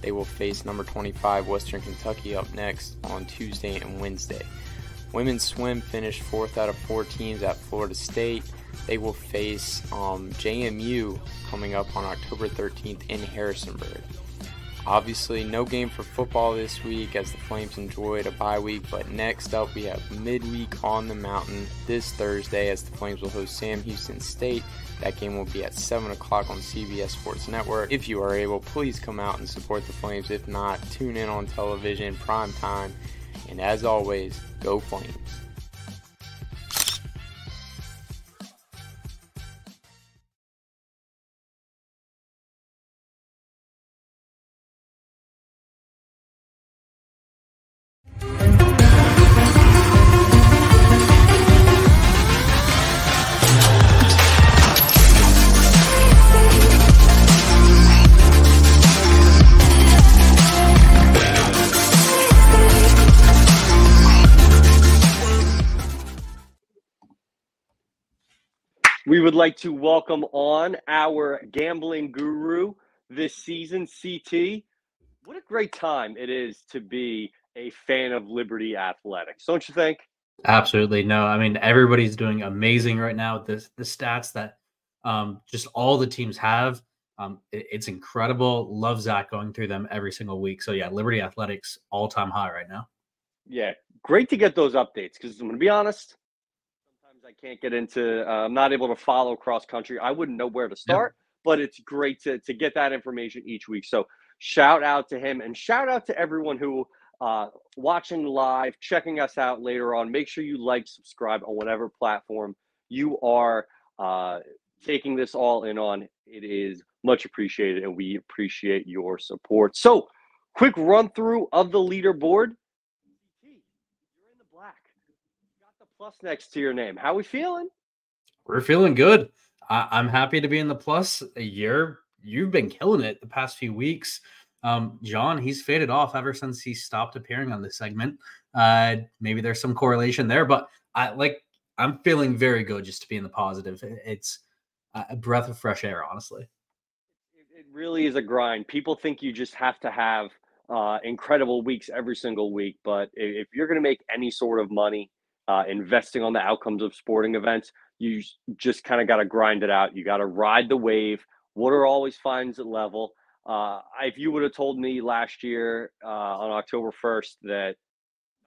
They will face number 25 Western Kentucky up next on Tuesday and Wednesday. Women's swim finished fourth out of four teams at Florida State. They will face um, JMU coming up on October 13th in Harrisonburg. Obviously, no game for football this week as the Flames enjoyed a bye week, but next up we have midweek on the mountain this Thursday as the Flames will host Sam Houston State. That game will be at 7 o'clock on CBS Sports Network. If you are able, please come out and support the Flames. If not, tune in on television, prime time. And as always, go Flames. Would like to welcome on our gambling guru this season, CT. What a great time it is to be a fan of Liberty Athletics, don't you think? Absolutely. No, I mean, everybody's doing amazing right now. The, the stats that um, just all the teams have, um, it, it's incredible. Love Zach going through them every single week. So, yeah, Liberty Athletics all time high right now. Yeah, great to get those updates because I'm going to be honest, I can't get into. Uh, I'm not able to follow cross country. I wouldn't know where to start, but it's great to to get that information each week. So shout out to him and shout out to everyone who uh, watching live, checking us out later on. Make sure you like, subscribe on whatever platform you are uh, taking this all in on. It is much appreciated, and we appreciate your support. So, quick run through of the leaderboard plus next to your name. How we feeling? We're feeling good. I- am happy to be in the plus. A year, you've been killing it the past few weeks. Um, John, he's faded off ever since he stopped appearing on this segment. Uh, maybe there's some correlation there, but I like. I'm feeling very good just to be in the positive. It's a breath of fresh air, honestly. It really is a grind. People think you just have to have uh, incredible weeks every single week, but if you're going to make any sort of money uh, investing on the outcomes of sporting events. You just kind of got to grind it out. You got to ride the wave. Water always finds a level. Uh, if you would have told me last year uh, on October 1st that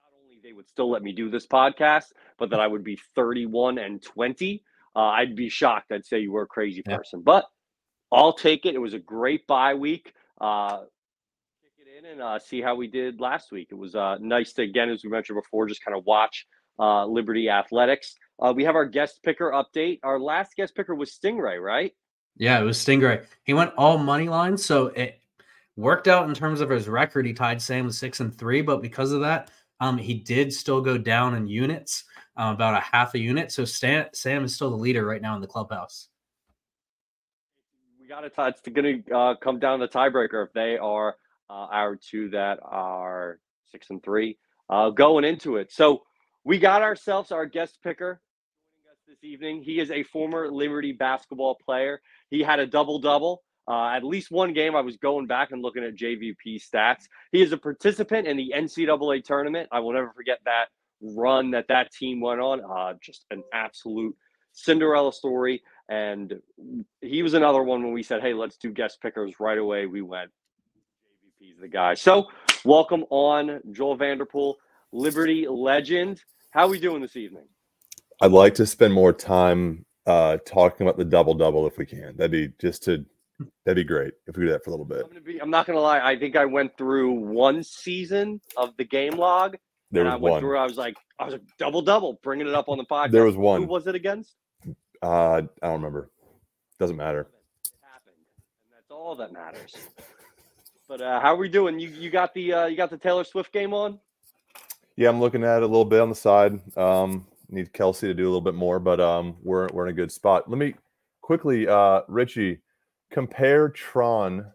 not only they would still let me do this podcast, but that I would be 31 and 20, uh, I'd be shocked. I'd say you were a crazy person. But I'll take it. It was a great bye week. Uh, it in and uh, see how we did last week. It was uh, nice to, again, as we mentioned before, just kind of watch uh, Liberty Athletics. Uh, we have our guest picker update. Our last guest picker was Stingray, right? Yeah, it was Stingray. He went all money lines, so it worked out in terms of his record. He tied Sam with six and three, but because of that, um, he did still go down in units, uh, about a half a unit. So Stan, Sam is still the leader right now in the clubhouse. We got to. tie. It's going to uh, come down to the tiebreaker if they are uh, our two that are six and three uh, going into it. So we got ourselves our guest picker this evening. He is a former Liberty basketball player. He had a double double. Uh, at least one game, I was going back and looking at JVP stats. He is a participant in the NCAA tournament. I will never forget that run that that team went on. Uh, just an absolute Cinderella story. And he was another one when we said, hey, let's do guest pickers right away. We went, JVP's the guy. So, welcome on, Joel VanderPol, Liberty legend. How are we doing this evening? I'd like to spend more time uh, talking about the double double if we can. That'd be just to that'd be great if we do that for a little bit. I'm, be, I'm not gonna lie. I think I went through one season of the game log. There was I went one. through. I was like, I was like double double, bringing it up on the podcast. There was one. Who was it against? Uh, I don't remember. Doesn't matter. It happened, and that's all that matters. but uh, how are we doing? You you got the uh, you got the Taylor Swift game on? Yeah, I'm looking at it a little bit on the side. Um, need Kelsey to do a little bit more, but um, we're we're in a good spot. Let me quickly, uh, Richie, compare Tron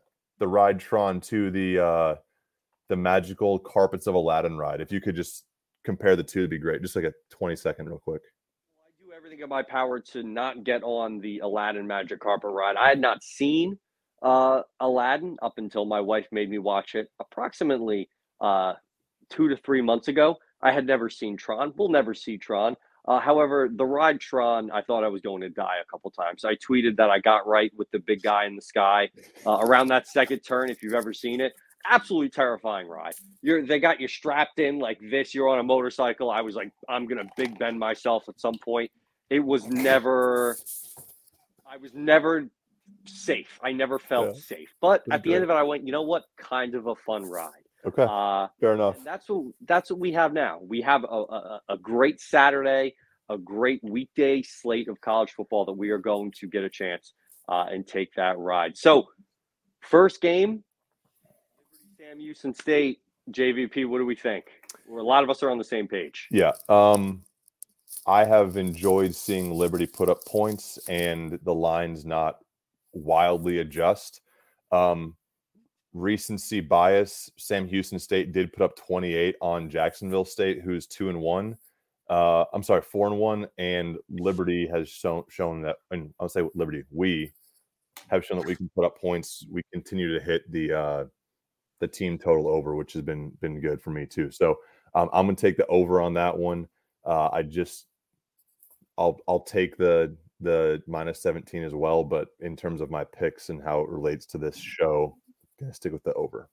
the ride Tron to the uh the magical carpets of Aladdin ride. If you could just compare the two, it'd be great. Just like a 20 second real quick. I do everything in my power to not get on the Aladdin Magic Carpet ride. I had not seen uh, Aladdin up until my wife made me watch it approximately uh, two to three months ago. I had never seen Tron. We'll never see Tron. Uh, however, the ride Tron, I thought I was going to die a couple times. I tweeted that I got right with the big guy in the sky uh, around that second turn. If you've ever seen it, absolutely terrifying ride. You're they got you strapped in like this. You're on a motorcycle. I was like, I'm gonna big bend myself at some point. It was never. I was never safe. I never felt Yeah. safe. But at the end of it, I went, you know what? Kind of a fun ride. Okay, Uh, fair enough. that's what that's what we have now. We have a, a, a great Saturday, a great weekday slate of college football that we are going to get a chance uh, and take that ride. So, first game, Sam Houston State JVP. What do we think? A lot of us are on the same page. Yeah. Um, I have enjoyed seeing Liberty put up points and the lines not wildly adjust. Um, recency bias. Sam Houston State did put up 28 on Jacksonville State, who's two and one. Uh, I'm sorry, four and one, and Liberty has shown shown that, and I'll say Liberty, we have shown that we can put up points. We continue to hit the uh, the team total over, which has been been good for me too. So um, I'm gonna take the over on that one. Uh, I just I'll I'll take the the minus 17 as well, but in terms of my picks and how it relates to this show, gonna stick with the over.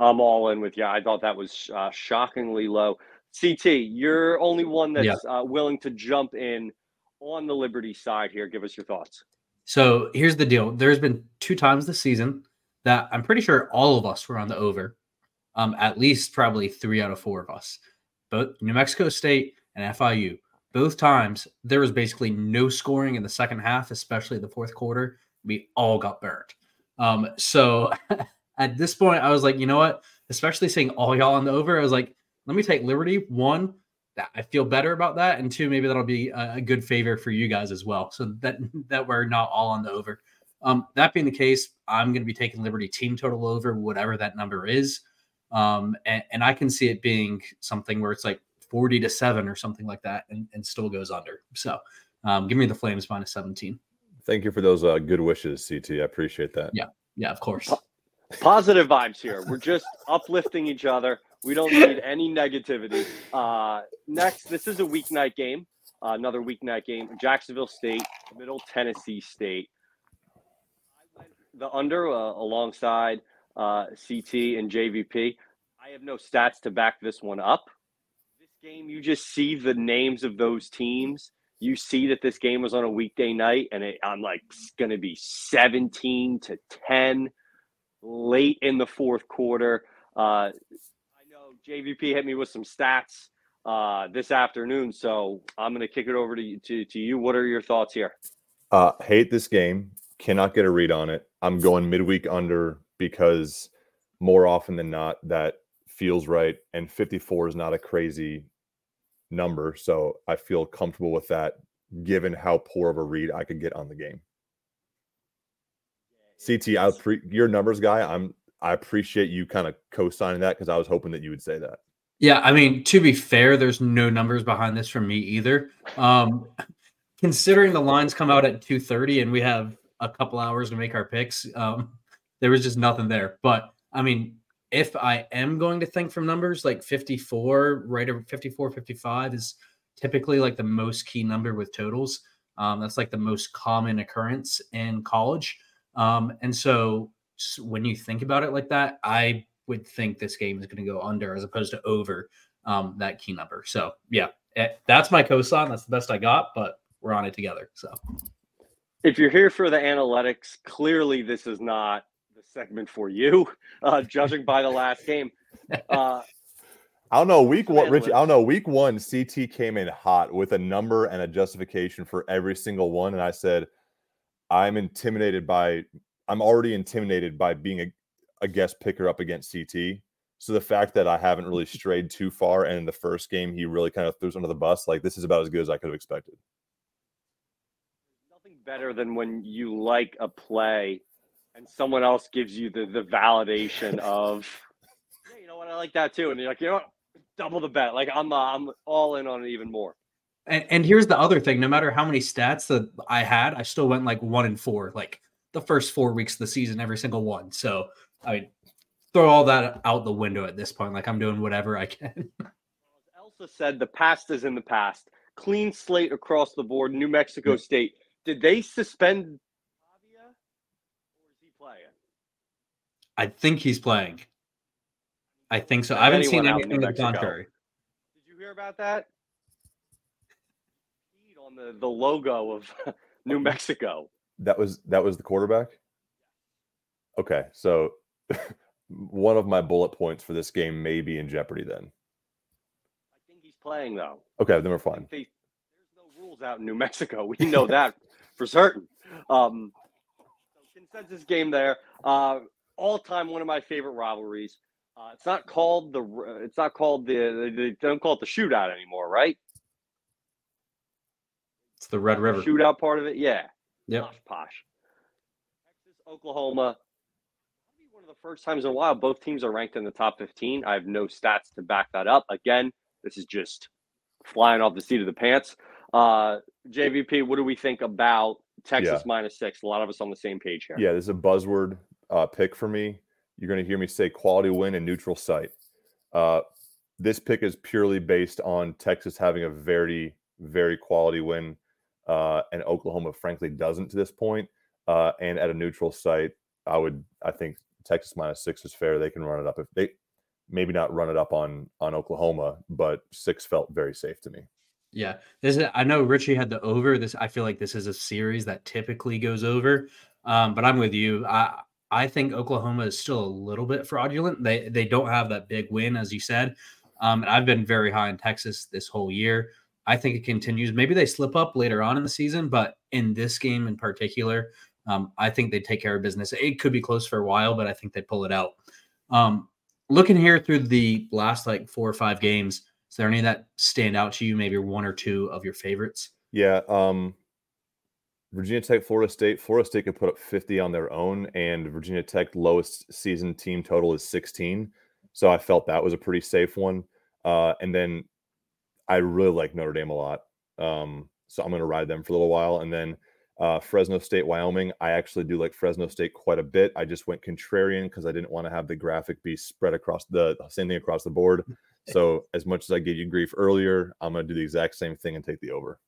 I'm all in with you. I thought that was uh, shockingly low. CT, you're only one that's Yeah. uh, willing to jump in on the Liberty side here. Give us your thoughts. So here's the deal. There's been two times this season that I'm pretty sure all of us were on the over. Um, at least probably three out of four of us. Both New Mexico State and FIU. Both times there was basically no scoring in the second half, especially the fourth quarter. We all got burnt. Um, so at this point, I was like, you know what? Especially seeing all y'all on the over, I was like, let me take Liberty. One, that I feel better about that, and two, maybe that'll be a, a good favor for you guys as well. So that that we're not all on the over. Um, that being the case, I'm going to be taking Liberty team total over whatever that number is, um, and, and I can see it being something where it's like 40 to seven or something like that, and, and still goes under. So um, give me the Flames minus 17. Thank you for those uh, good wishes, CT. I appreciate that. Yeah. Yeah, of course. Positive vibes here. We're just uplifting each other. We don't need any negativity. Uh, next, this is a weeknight game. Uh, another weeknight game. Jacksonville State, Middle Tennessee State. The under uh, alongside uh, CT and JVP. I have no stats to back this one up. This game, you just see the names of those teams. You see that this game was on a weekday night, and it, I'm like, it's going to be 17 to 10 late in the fourth quarter. Uh, I know JVP hit me with some stats uh, this afternoon, so I'm going to kick it over to, you- to to you. What are your thoughts here? Uh, hate this game. Cannot get a read on it. I'm going midweek under because more often than not, that feels right. And 54 is not a crazy number. So I feel comfortable with that given how poor of a read I could get on the game. CT, I pre- your numbers guy. I'm I appreciate you kind of co-signing that because I was hoping that you would say that. Yeah, I mean, to be fair, there's no numbers behind this from me either. Um, considering the lines come out at 2:30 and we have a couple hours to make our picks, um, there was just nothing there. But I mean, if I am going to think from numbers, like 54, right over 54, 55 is typically like the most key number with totals. Um, that's like the most common occurrence in college. Um, and so when you think about it like that, I would think this game is going to go under as opposed to over um, that key number. So yeah, eh, that's my cosign. That's the best I got, but we're on it together. So If you're here for the analytics, clearly this is not segment for you. Uh, judging by the last game, uh, I don't know. Week one, Richie. I don't know. Week one, CT came in hot with a number and a justification for every single one, and I said, "I'm intimidated by. I'm already intimidated by being a, a guest picker up against CT. So the fact that I haven't really strayed too far, and in the first game he really kind of threw us under the bus, like this is about as good as I could have expected. nothing better than when you like a play and someone else gives you the the validation of, yeah, you know what, I like that too, and you're like, you know what, double the bet. Like I'm uh, I'm all in on it even more. And, and here's the other thing: no matter how many stats that I had, I still went like one and four, like the first four weeks of the season, every single one. So I mean, throw all that out the window at this point. Like I'm doing whatever I can. Elsa said the past is in the past. Clean slate across the board. New Mexico State. Did they suspend Pavia, or is he playing? I think he's playing. I think so. Not I haven't seen anything to New the contrary. Did you hear about that? On the the logo of New Mexico. That was that was the quarterback. Okay, so one of my bullet points for this game may be in jeopardy. Then I think he's playing though. okay, then we're fine. They, there's no rules out in New Mexico. We know that for certain. Um, so consensus game there. Uh, all time one of my favorite rivalries. Uh, it's not called the. It's not called the. They don't call it the shootout anymore, right? It's the Red River. Shootout part of it, yeah. Yep. Posh, posh. Texas, Oklahoma. Probably one of the first times in a while both teams are ranked in the top 15. I have no stats to back that up. Again, this is just flying off the seat of the pants. Uh, JVP, what do we think about Texas minus six? A lot of us on the same page here. Yeah, this is a buzzword uh, pick for me. You're going to hear me say quality win and neutral site. Uh, this pick is purely based on Texas having a very, very quality win, uh, and Oklahoma, frankly, doesn't to this point. Uh, and at a neutral site, I would, I think Texas minus six is fair. They can run it up if they, maybe not run it up on on Oklahoma, but six felt very safe to me. Yeah, this is. I know Richie had the over. This I feel like this is a series that typically goes over. Um, but I'm with you. I I think Oklahoma is still a little bit fraudulent. They they don't have that big win, as you said. Um, and I've been very high in Texas this whole year. I think it continues. Maybe they slip up later on in the season, but in this game in particular, um, I think they take care of business. It could be close for a while, but I think they pull it out. Um, looking here through the last like four or five games, is there any that stand out to you? Maybe one or two of your favorites? Yeah. Um, Virginia Tech, Florida State. Florida State could put up 50 on their own, and Virginia Tech lowest season team total is 16. So I felt that was a pretty safe one. Uh, and then I really like Notre Dame a lot. Um, so I'm going to ride them for a little while. And then uh, Fresno State, Wyoming. I actually do like Fresno State quite a bit. I just went contrarian because I didn't want to have the graphic be spread across the same thing across the board. So as much as I gave you grief earlier, I'm going to do the exact same thing and take the over.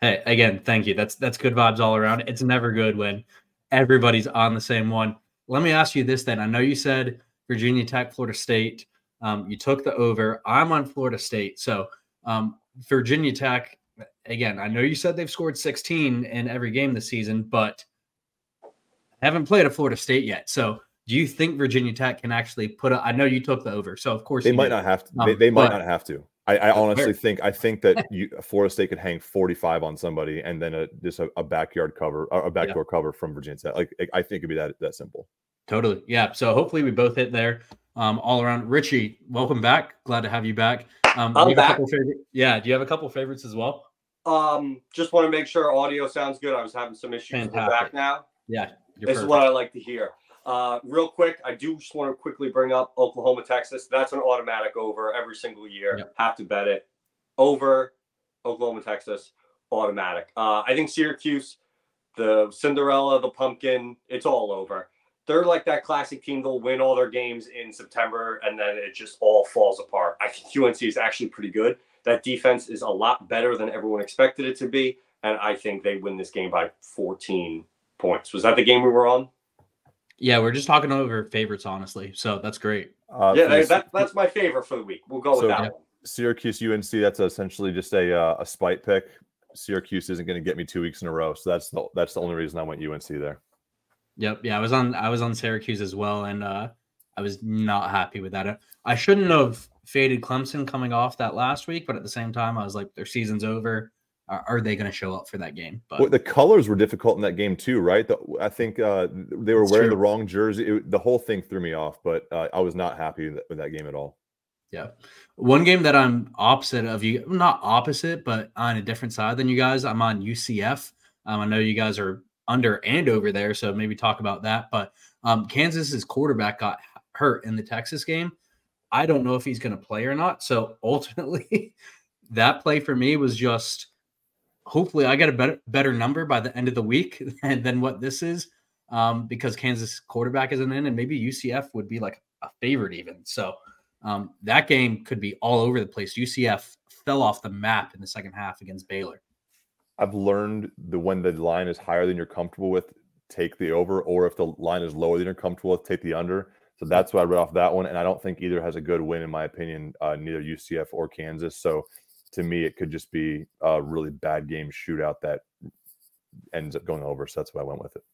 Hey, again, thank you. That's that's good vibes all around. It's never good when everybody's on the same one. Let me ask you this then. I know you said Virginia Tech, Florida State. Um, you took the over. I'm on Florida State. So um, Virginia Tech, again, I know you said they've scored 16 in every game this season, but haven't played a Florida State yet. So do you think Virginia Tech can actually put a I know you took the over. So of course They might do. not have to. Um, they, they might not have to. I, I honestly fair. think I think that you, Florida State could hang 45 on somebody and then a, just a, a backyard cover, a backdoor cover from Virginia Tech. Like I think it'd be that that simple. Totally. Yeah. So hopefully we both hit there um, all around. Richie, welcome back. Glad to have you back. Um, I'm you back. yeah. Do you have a couple favorites as well? Um, just want to make sure audio sounds good. I was having some issues. We're Fantastic. back now. Yeah. You're This is what I like to hear. Uh, real quick, I do just want to quickly bring up Oklahoma, Texas. That's an automatic over every single year. Yep. Have to bet it. Over Oklahoma, Texas, automatic. Uh, I think Syracuse, the Cinderella, the pumpkin, it's all over. They're like that classic team. They'll win all their games in September, and then it just all falls apart. I think UNC is actually pretty good. That defense is a lot better than everyone expected it to be, and I think they win this game by 14 points. Was that the game we were on? Yeah. We're just talking over favorites, honestly. So that's great. Uh, yeah, for that, that's my favorite for the week. We'll go with that Yeah. one. Syracuse UNC. That's essentially just a uh, a spite pick. Syracuse isn't going to get me two weeks in a row, so that's the that's the only reason I went UNC there. Yep. Yeah. I was on. I was on Syracuse as well, and uh, I was not happy with that. I shouldn't have faded Clemson coming off that last week, but at the same time, I was like, their season's over. Are, are they going to show up for that game? But Well, the colors were difficult in that game too, right? The, I think uh, they were wearing true. the wrong jersey. It- the whole thing threw me off, but uh, I was not happy with that, with that game at all. Yeah. One game that I'm opposite of you, not opposite, but on a different side than you guys. I'm on UCF. Um, I know you guys are under and over there. So maybe talk about that. But um, Kansas's quarterback got hurt in the Texas game. I don't know if he's going to play or not. So ultimately, that play for me was just hopefully I get a better better number by the end of the week than, than what this is um, because Kansas quarterback isn't in, and maybe UCF would be like a favorite even. So um, that game could be all over the place. UCF fell off the map in the second half against Baylor. I've learned that when the line is higher than you're comfortable with, take the over, or if the line is lower than you're comfortable with, take the under. So that's why I read off that one. And I don't think either has a good win, in my opinion, uh, neither UCF or Kansas. So to me, it could just be a really bad game shootout that ends up going over. So that's why I went with it.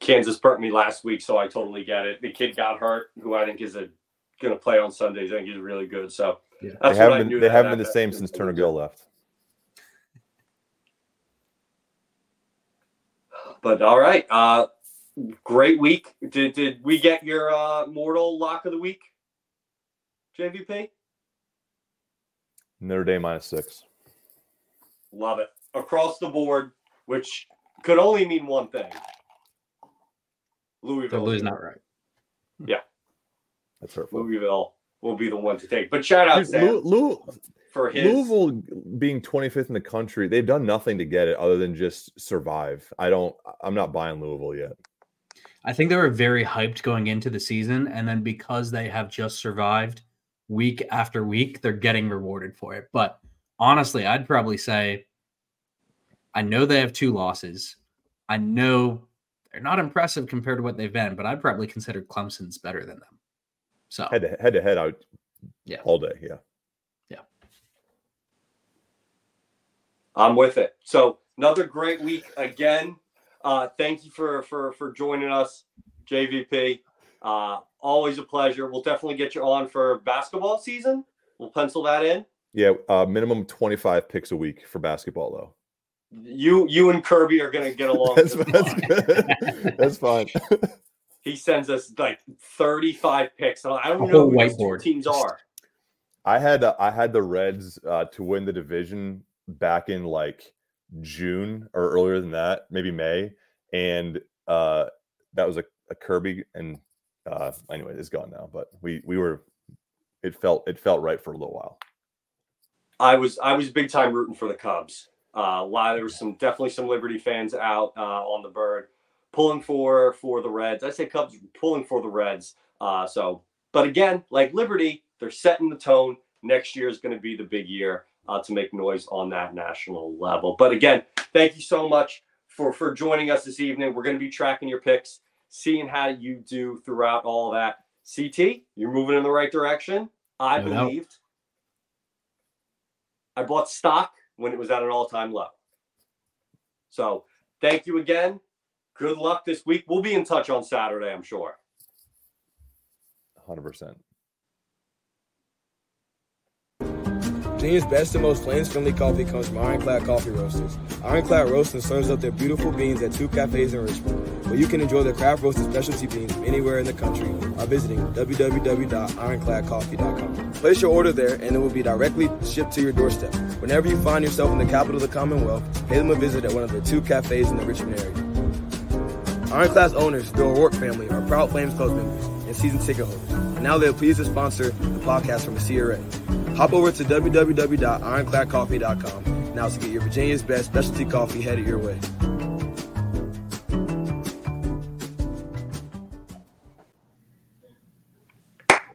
Kansas burnt me last week, so I totally get it. The kid got hurt, who I think is a going to play on Sundays. I think he's really good. So Yeah. that's they what I haven't knew been, they haven't been the same since Turner Gill left. But all right, uh, great week. Did did we get your uh, mortal lock of the week, JVP? Notre Dame minus six. Love it across the board, which could only mean one thing. So Louisville. is not right. Yeah, that's hurtful. Louisville will be the one to take. But shout out Dude, Sam Lou- Lou- for his. Louisville being 25th in the country, they've done nothing to get it other than just survive. I don't. I'm not buying Louisville yet. I think they were very hyped going into the season, and then because they have just survived week after week, they're getting rewarded for it. But honestly, I'd probably say I know they have two losses. I know they're not impressive compared to what they've been, but I'd probably consider Clemson's better than them. So Head to head to head out. Yeah. all day. Yeah. Yeah. I'm with it. So another great week again. Uh, thank you for for for joining us, JVP. Uh, always a pleasure. We'll definitely get you on for basketball season. We'll pencil that in. Yeah. Uh, minimum 25 picks a week for basketball, though. You you and Kirby are gonna get along. That's, that's fine. good. that's fine. He sends us like 35 picks. I don't A know whole who these two teams are. I had uh, I had the Reds uh, to win the division back in like June or earlier than that, maybe May, and uh, that was a, a Kirby. And uh, anyway, it's gone now. But we we were it felt it felt right for a little while. I was I was big time rooting for the Cubs. Uh, a lot there was some definitely some Liberty fans out uh, on the bird, pulling for for the Reds. I say Cubs pulling for the Reds. Uh, so, but again, like Liberty, they're setting the tone. Next year is going to be the big year uh, to make noise on that national level. But again, thank you so much for for joining us this evening. We're going to be tracking your picks, seeing how you do throughout all that. CT, you're moving in the right direction. I no believed. Doubt. I bought stock when it was at an all time low. So thank you again. Good luck this week. We'll be in touch on Saturday, I'm sure. 100%. Virginia's best and most flames-friendly coffee comes from Ironclad Coffee Roasters. Ironclad Roasting serves up their beautiful beans at two cafes in Richmond, where you can enjoy their craft roasted specialty beans from anywhere in the country by visiting www.ironcladcoffee.com. Place your order there, and it will be directly shipped to your doorstep. Whenever you find yourself in the capital of the Commonwealth, pay them a visit at one of the two cafes in the Richmond area. Ironclad's owners, the O'Rourke family, are proud Flames Club members and season ticket holders. And now they're pleased to sponsor the podcast from the CRA. Hop over to www.ironcladcoffee.com now to get your Virginia's best specialty coffee headed your way.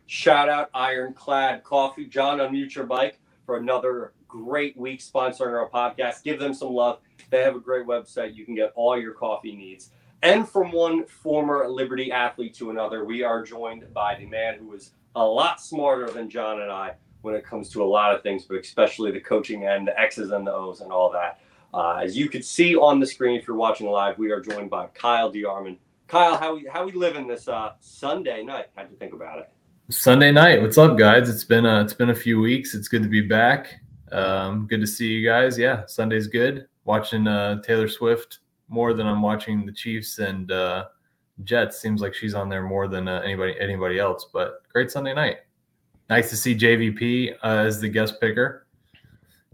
Shout out Ironclad Coffee. John, unmute your mic for another great week sponsoring our podcast. Give them some love. They have a great website. You can get all your coffee needs. And from one former Liberty athlete to another, we are joined by the man who is a lot smarter than John and I when it comes to a lot of things, but especially the coaching and the X's and the O's and all that. Uh, as you can see on the screen, if you're watching live, we are joined by Kyle DeArmon. Kyle, how we how we living this uh, Sunday night? How'd you think about it? Sunday night. What's up, guys? It's been a, it's been a few weeks. It's good to be back. Um, good to see you guys. Yeah, Sunday's good. Watching uh, Taylor Swift more than I'm watching the Chiefs and uh, Jets. Seems like she's on there more than uh, anybody anybody else. But great Sunday night. Nice to see JVP uh, as the guest picker.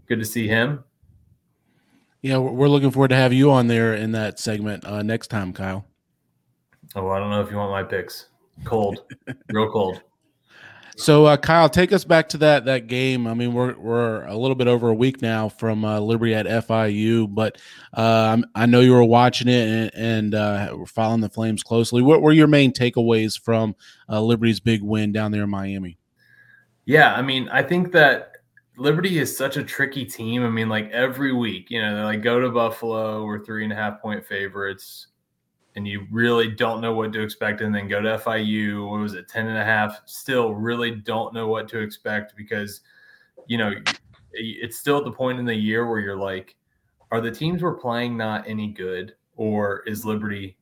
Good to see him. Yeah, we're looking forward to have you on there in that segment uh, next time, Kyle. Oh, I don't know if you want my picks. Cold, real cold. So, uh, Kyle, take us back to that that game. I mean, we're we're a little bit over a week now from uh, Liberty at FIU, but uh, I know you were watching it and, and uh, following the Flames closely. What were your main takeaways from uh, Liberty's big win down there in Miami? Yeah, I mean, I think that Liberty is such a tricky team. I mean, like every week, you know, they like go to Buffalo, we're three and a half point favorites and you really don't know what to expect and then go to FIU, what was it, 10 and a half, still really don't know what to expect because, you know, it's still at the point in the year where you're like, are the teams we're playing not any good or is Liberty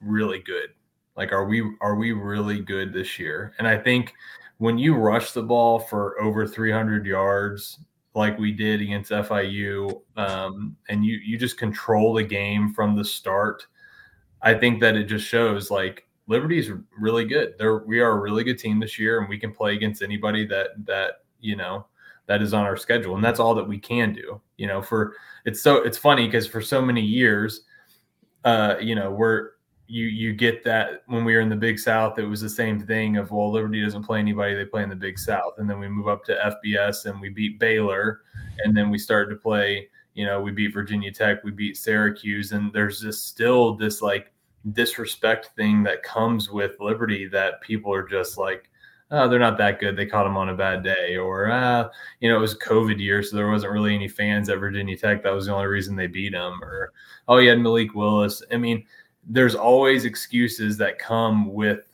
really good? Like, are we, are we really good this year? And I think when you rush the ball for over 300 yards, like we did against FIU, um, and you you just control the game from the start, I think that it just shows like Liberty's really good. There, we are a really good team this year, and we can play against anybody that that you know that is on our schedule, and that's all that we can do. You know, for it's so it's funny because for so many years, uh, you know, we're you you get that when we were in the Big South, it was the same thing of well, Liberty doesn't play anybody; they play in the Big South, and then we move up to FBS and we beat Baylor, and then we started to play you know, we beat Virginia Tech, we beat Syracuse, and there's just still this like disrespect thing that comes with Liberty that people are just like, oh, they're not that good. They caught them on a bad day, or uh, you know, it was COVID year, so there wasn't really any fans at Virginia Tech. That was the only reason they beat them. Or oh, you had Malik Willis. I mean, there's always excuses that come with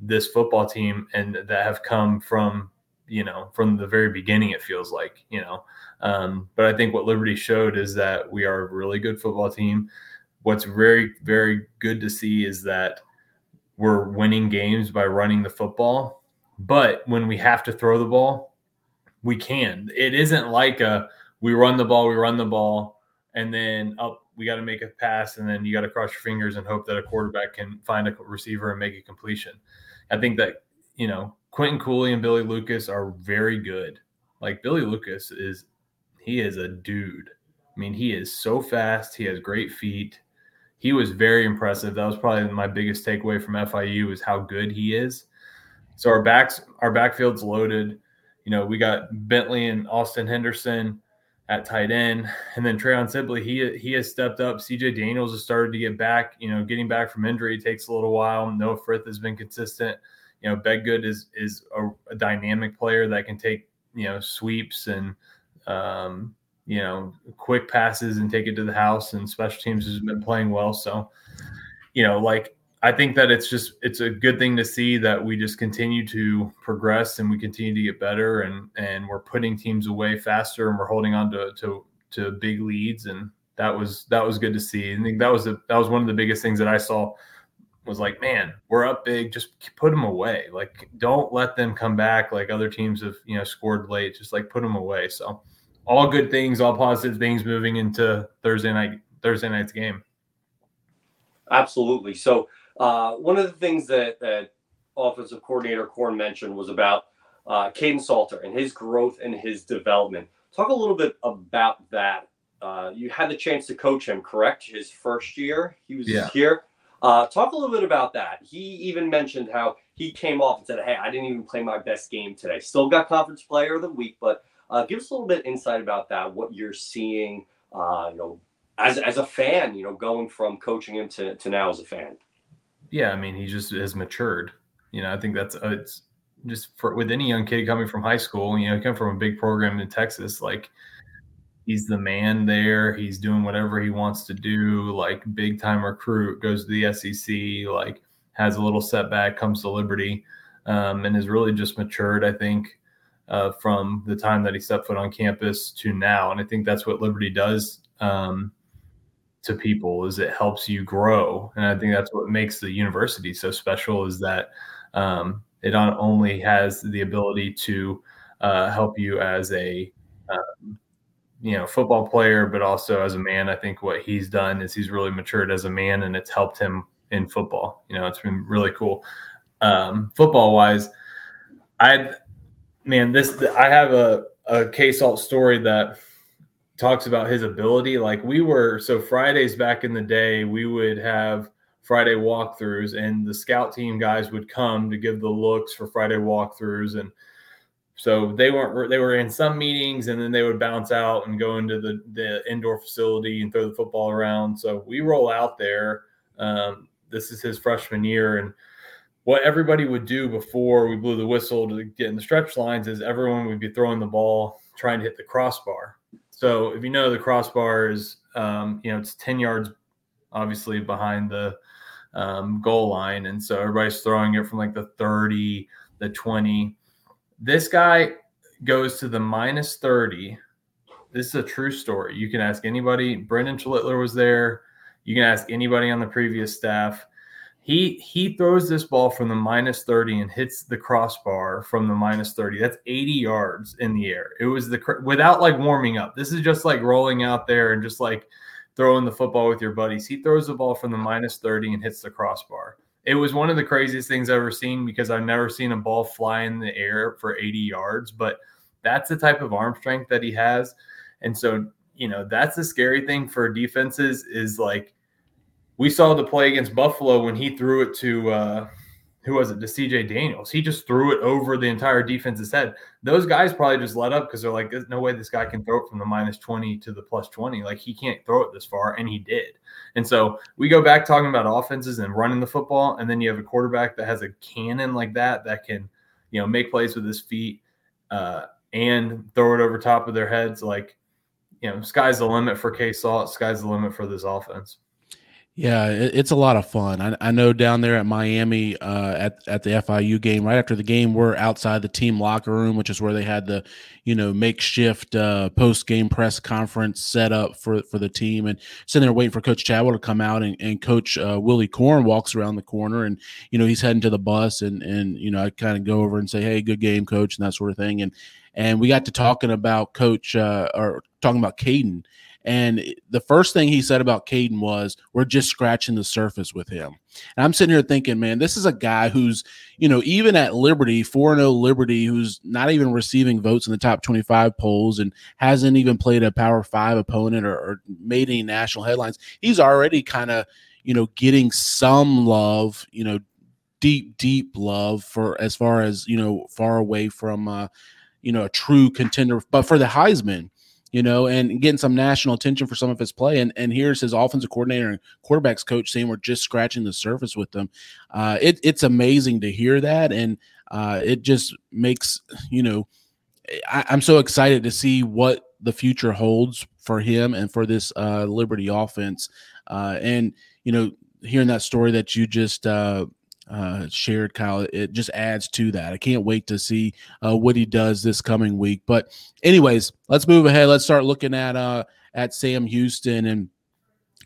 this football team, and that have come from you know from the very beginning. It feels like you know um, but I think what Liberty showed is that we are a really good football team. What's very, very good to see is that we're winning games by running the football. But when we have to throw the ball, we can. It isn't like a we run the ball, we run the ball, and then up we got to make a pass, and then you got to cross your fingers and hope that a quarterback can find a receiver and make a completion. I think that you know Quinton Cooley and Billy Lucas are very good. Like Billy Lucas is he is a dude. I mean, he is so fast. He has great feet. He was very impressive. That was probably my biggest takeaway from FIU is how good he is. So our backs, our backfield's loaded. You know, we got Bentley and Austin Henderson at tight end, and then Treon Sibley. He he has stepped up. CJ Daniels has started to get back. You know, getting back from injury takes a little while. Noah Frith has been consistent. You know, Bedgood is is a, a dynamic player that can take you know sweeps and um, you know, quick passes and take it to the house. And special teams has been playing well. So, you know, like I think that it's just it's a good thing to see that we just continue to progress and we continue to get better and and we're putting teams away faster and we're holding on to to to big leads and that was that was good to see. I think that was the that was one of the biggest things that I saw was like, man, we're up big, just put them away. Like, don't let them come back like other teams have, you know, scored late. Just like put them away. So all good things, all positive things moving into Thursday night Thursday night's game. Absolutely. So uh, one of the things that, that offensive coordinator Korn mentioned was about uh, Kaidon Salter and his growth and his development. Talk a little bit about that. Uh, you had the chance to coach him, correct? His first year, he was yeah. here. Uh, talk a little bit about that. He even mentioned how he came off and said, "Hey, I didn't even play my best game today. Still got conference player of the week, but uh, give us a little bit insight about that, what you're seeing, uh, you know, as, as a fan, you know, going from coaching him to, to now as a fan. Yeah, I mean, he just has matured. You know, I think that's uh, it's just for with any young kid coming from high school. You know, come from a big program in Texas, like he's the man there. He's doing whatever he wants to do. Like big time recruit, goes to the SEC. Like has a little setback, comes to Liberty, um, and has really just matured. I think uh, from the time that he stepped foot on campus to now. And I think that's what Liberty does um, to people is it helps you grow. And I think that's what makes the university so special is that um, it not only has the ability to uh, help you as a um, you know football player, but also as a man. I think what he's done is he's really matured as a man, and it's helped him in football. You know, it's been really cool. Um, football wise, I man, this I have a a K Salt story that talks about his ability. Like we were so Fridays back in the day, we would have Friday walkthroughs, and the scout team guys would come to give the looks for Friday walkthroughs, and so they weren't they were in some meetings, and then they would bounce out and go into the the indoor facility and throw the football around. So we roll out there. Um, this is his freshman year, and what everybody would do before we blew the whistle to get in the stretch lines is everyone would be throwing the ball trying to hit the crossbar. So if you know the crossbar is, um, you know, it's 10 yards obviously behind the um, goal line. And so everybody's throwing it from like the 30, the 20. This guy goes to the minus 30. This is a true story. You can ask anybody. Brendan Schlittler was there. You can ask anybody on the previous staff. He he throws this ball from the minus 30 and hits the crossbar from the minus 30. That's 80 yards in the air. It was the without like warming up. This is just like rolling out there and just like throwing the football with your buddies. He throws the ball from the minus 30 and hits the crossbar. It was one of the craziest things I've ever seen because I've never seen a ball fly in the air for 80 yards, but that's the type of arm strength that he has. And so, you know, that's the scary thing for defenses is like we saw the play against Buffalo when he threw it to uh, who was it to CJ Daniels. He just threw it over the entire defense's head. Those guys probably just let up because they're like, "There's no way this guy can throw it from the minus twenty to the plus twenty. Like he can't throw it this far," and he did. And so we go back talking about offenses and running the football, and then you have a quarterback that has a cannon like that that can, you know, make plays with his feet uh, and throw it over top of their heads. Like, you know, sky's the limit for K Salt. Sky's the limit for this offense. Yeah, it, it's a lot of fun. I, I, know down there at Miami uh, at at the FIU game, right after the game, we're outside the team locker room, which is where they had the you know makeshift uh, post game press conference set up for for the team, and sitting there waiting for Coach Chadwell to come out, and, and Coach uh, Willy Korn walks around the corner, and you know he's heading to the bus, and and you know I kind of go over and say, hey, good game, Coach, and that sort of thing, and and we got to talking about Coach uh, or talking about Kaidon and the first thing he said about Kaidon was, "We're just scratching the surface with him." And I'm sitting here thinking, man, this is a guy who's, you know, even at Liberty, 4 0 Liberty, who's not even receiving votes in the top 25 polls and hasn't even played a Power Five opponent or, or made any national headlines. He's already kind of, you know, getting some love, you know, deep, deep love for as far as, you know, far away from, uh, you know, a true contender. But for the Heisman, you know, and getting some national attention for some of his play. And and here's his offensive coordinator and quarterbacks coach saying we're just scratching the surface with them. Uh, it, it's amazing to hear that, and uh, it just makes you know, I, am so excited to see what the future holds for him and for this uh, Liberty offense. Uh, and you know, hearing that story that you just uh, uh, shared, Kyle. It just adds to that. I can't wait to see uh, what he does this coming week. But, anyways, let's move ahead. Let's start looking at uh, at Sam Houston, and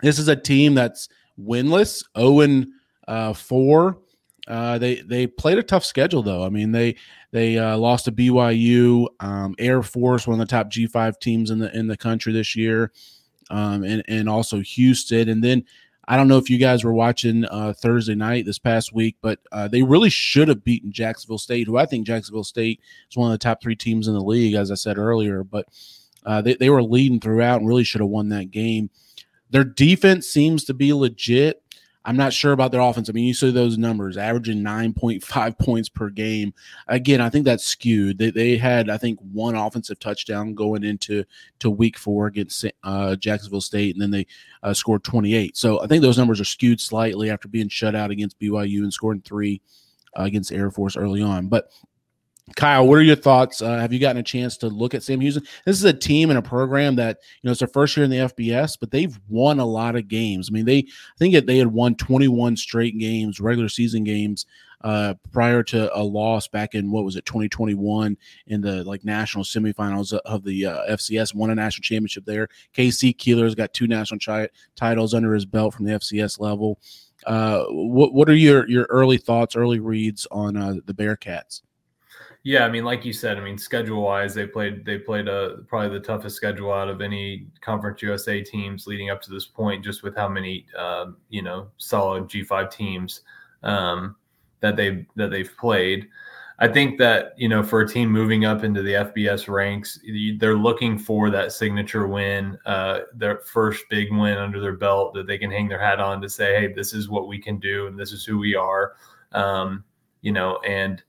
this is a team that's winless, zero and uh, four. Uh, they they played a tough schedule though. I mean they they uh, lost to BYU, um, Air Force, one of the top G five teams in the in the country this year, um, and and also Houston, and then I don't know if you guys were watching uh, Thursday night this past week, but uh, they really should have beaten Jacksonville State, who I think Jacksonville State is one of the top three teams in the league, as I said earlier. But uh, they, they were leading throughout and really should have won that game. Their defense seems to be legit. I'm not sure about their offense. I mean, you see those numbers averaging 9.5 points per game. Again, I think that's skewed. They, they had, I think, one offensive touchdown going into to week four against uh, Jacksonville State, and then they uh, scored 28. So I think those numbers are skewed slightly after being shut out against BYU and scoring three uh, against Air Force early on. But Kyle, what are your thoughts? Uh, have you gotten a chance to look at Sam Houston? This is a team and a program that you know it's their first year in the FBS, but they've won a lot of games. I mean, they I think that they had won 21 straight games, regular season games, uh, prior to a loss back in what was it 2021 in the like national semifinals of the uh, FCS. Won a national championship there. K.C. Keeler's got two national chi- titles under his belt from the FCS level. Uh, what what are your your early thoughts, early reads on uh, the Bearcats? Yeah, I mean, like you said, I mean, schedule wise, they played they played a probably the toughest schedule out of any Conference USA teams leading up to this point, just with how many uh, you know solid G five teams um, that they that they've played. I think that you know for a team moving up into the FBS ranks, they're looking for that signature win, uh, their first big win under their belt that they can hang their hat on to say, "Hey, this is what we can do, and this is who we are." Um, you know, and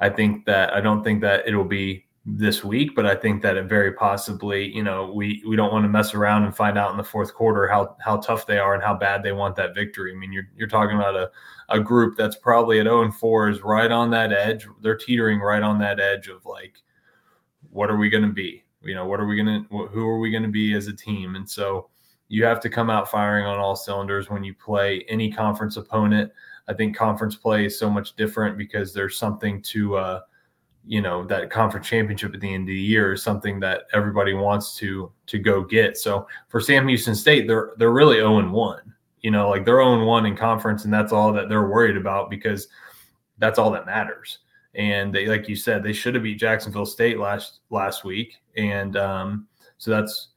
I think that I don't think that it'll be this week, but I think that it very possibly, you know, we we don't want to mess around and find out in the fourth quarter how how tough they are and how bad they want that victory. I mean, you're you're talking about a a group that's probably at 0 and 4 is right on that edge. They're teetering right on that edge of like, what are we going to be? You know, what are we going to who are we going to be as a team? And so you have to come out firing on all cylinders when you play any conference opponent. I think conference play is so much different because there's something to uh, you know that conference championship at the end of the year is something that everybody wants to to go get. So for Sam Houston State, they're they're really 0 and 1. You know, like they're 0 and 1 in conference, and that's all that they're worried about because that's all that matters. And they, like you said, they should have beat Jacksonville State last last week, and um, so that's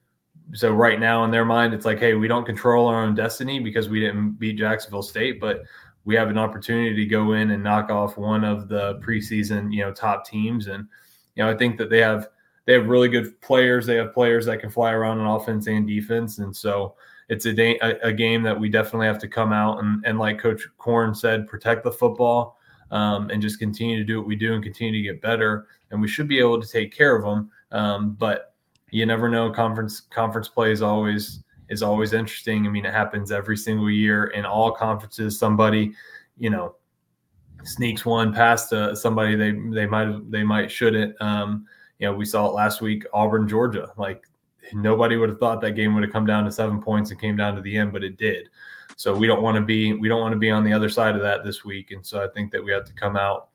so right now in their mind, it's like, hey, we don't control our own destiny because we didn't beat Jacksonville State, but we have an opportunity to go in and knock off one of the preseason, you know, top teams. And, you know, I think that they have they have really good players. They have players that can fly around on offense and defense. And so it's a, a, game that we definitely have to come out and, and like Coach Korn said, protect the football um, and just continue to do what we do and continue to get better. And we should be able to take care of them. Um, but you never know. Conference conference play is always is always interesting. I mean, it happens every single year in all conferences. Somebody, you know, sneaks one past uh, somebody they they might they might shouldn't. Um, you know, we saw it last week, Auburn, Georgia. Like nobody would have thought that game would have come down to seven points and came down to the end, but it did. So we don't want to be we don't want to be on the other side of that this week. And so I think that we have to come out,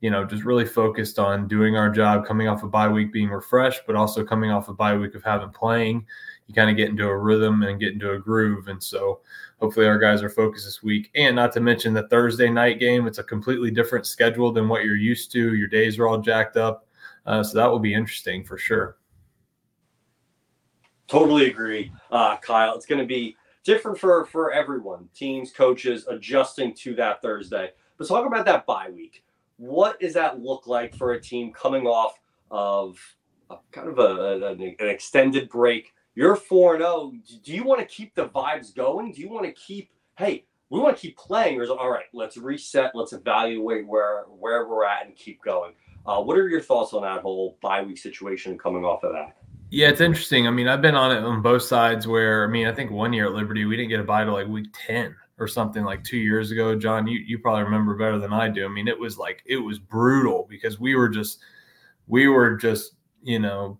you know, just really focused on doing our job, coming off a bye week, being refreshed, but also coming off a bye week of having playing you kind of get into a rhythm and get into a groove. And so hopefully our guys are focused this week. And not to mention the Thursday night game, it's a completely different schedule than what you're used to. Your days are all jacked up. Uh, so that will be interesting for sure. Totally agree, uh, Kyle. It's going to be different for for everyone, teams, coaches, adjusting to that Thursday. But talk about that bye week. What does that look like for a team coming off of a, kind of a, an extended break? You're 4 0. Do you want to keep the vibes going? Do you want to keep, hey, we want to keep playing? Or is it, all right, let's reset, let's evaluate where where we're at and keep going? Uh, what are your thoughts on that whole bye week situation coming off of that? Yeah, it's interesting. I mean, I've been on it on both sides where, I mean, I think one year at Liberty, we didn't get a bye to like week 10 or something like two years ago. John, you, you probably remember better than I do. I mean, it was like, it was brutal because we were just, we were just, you know,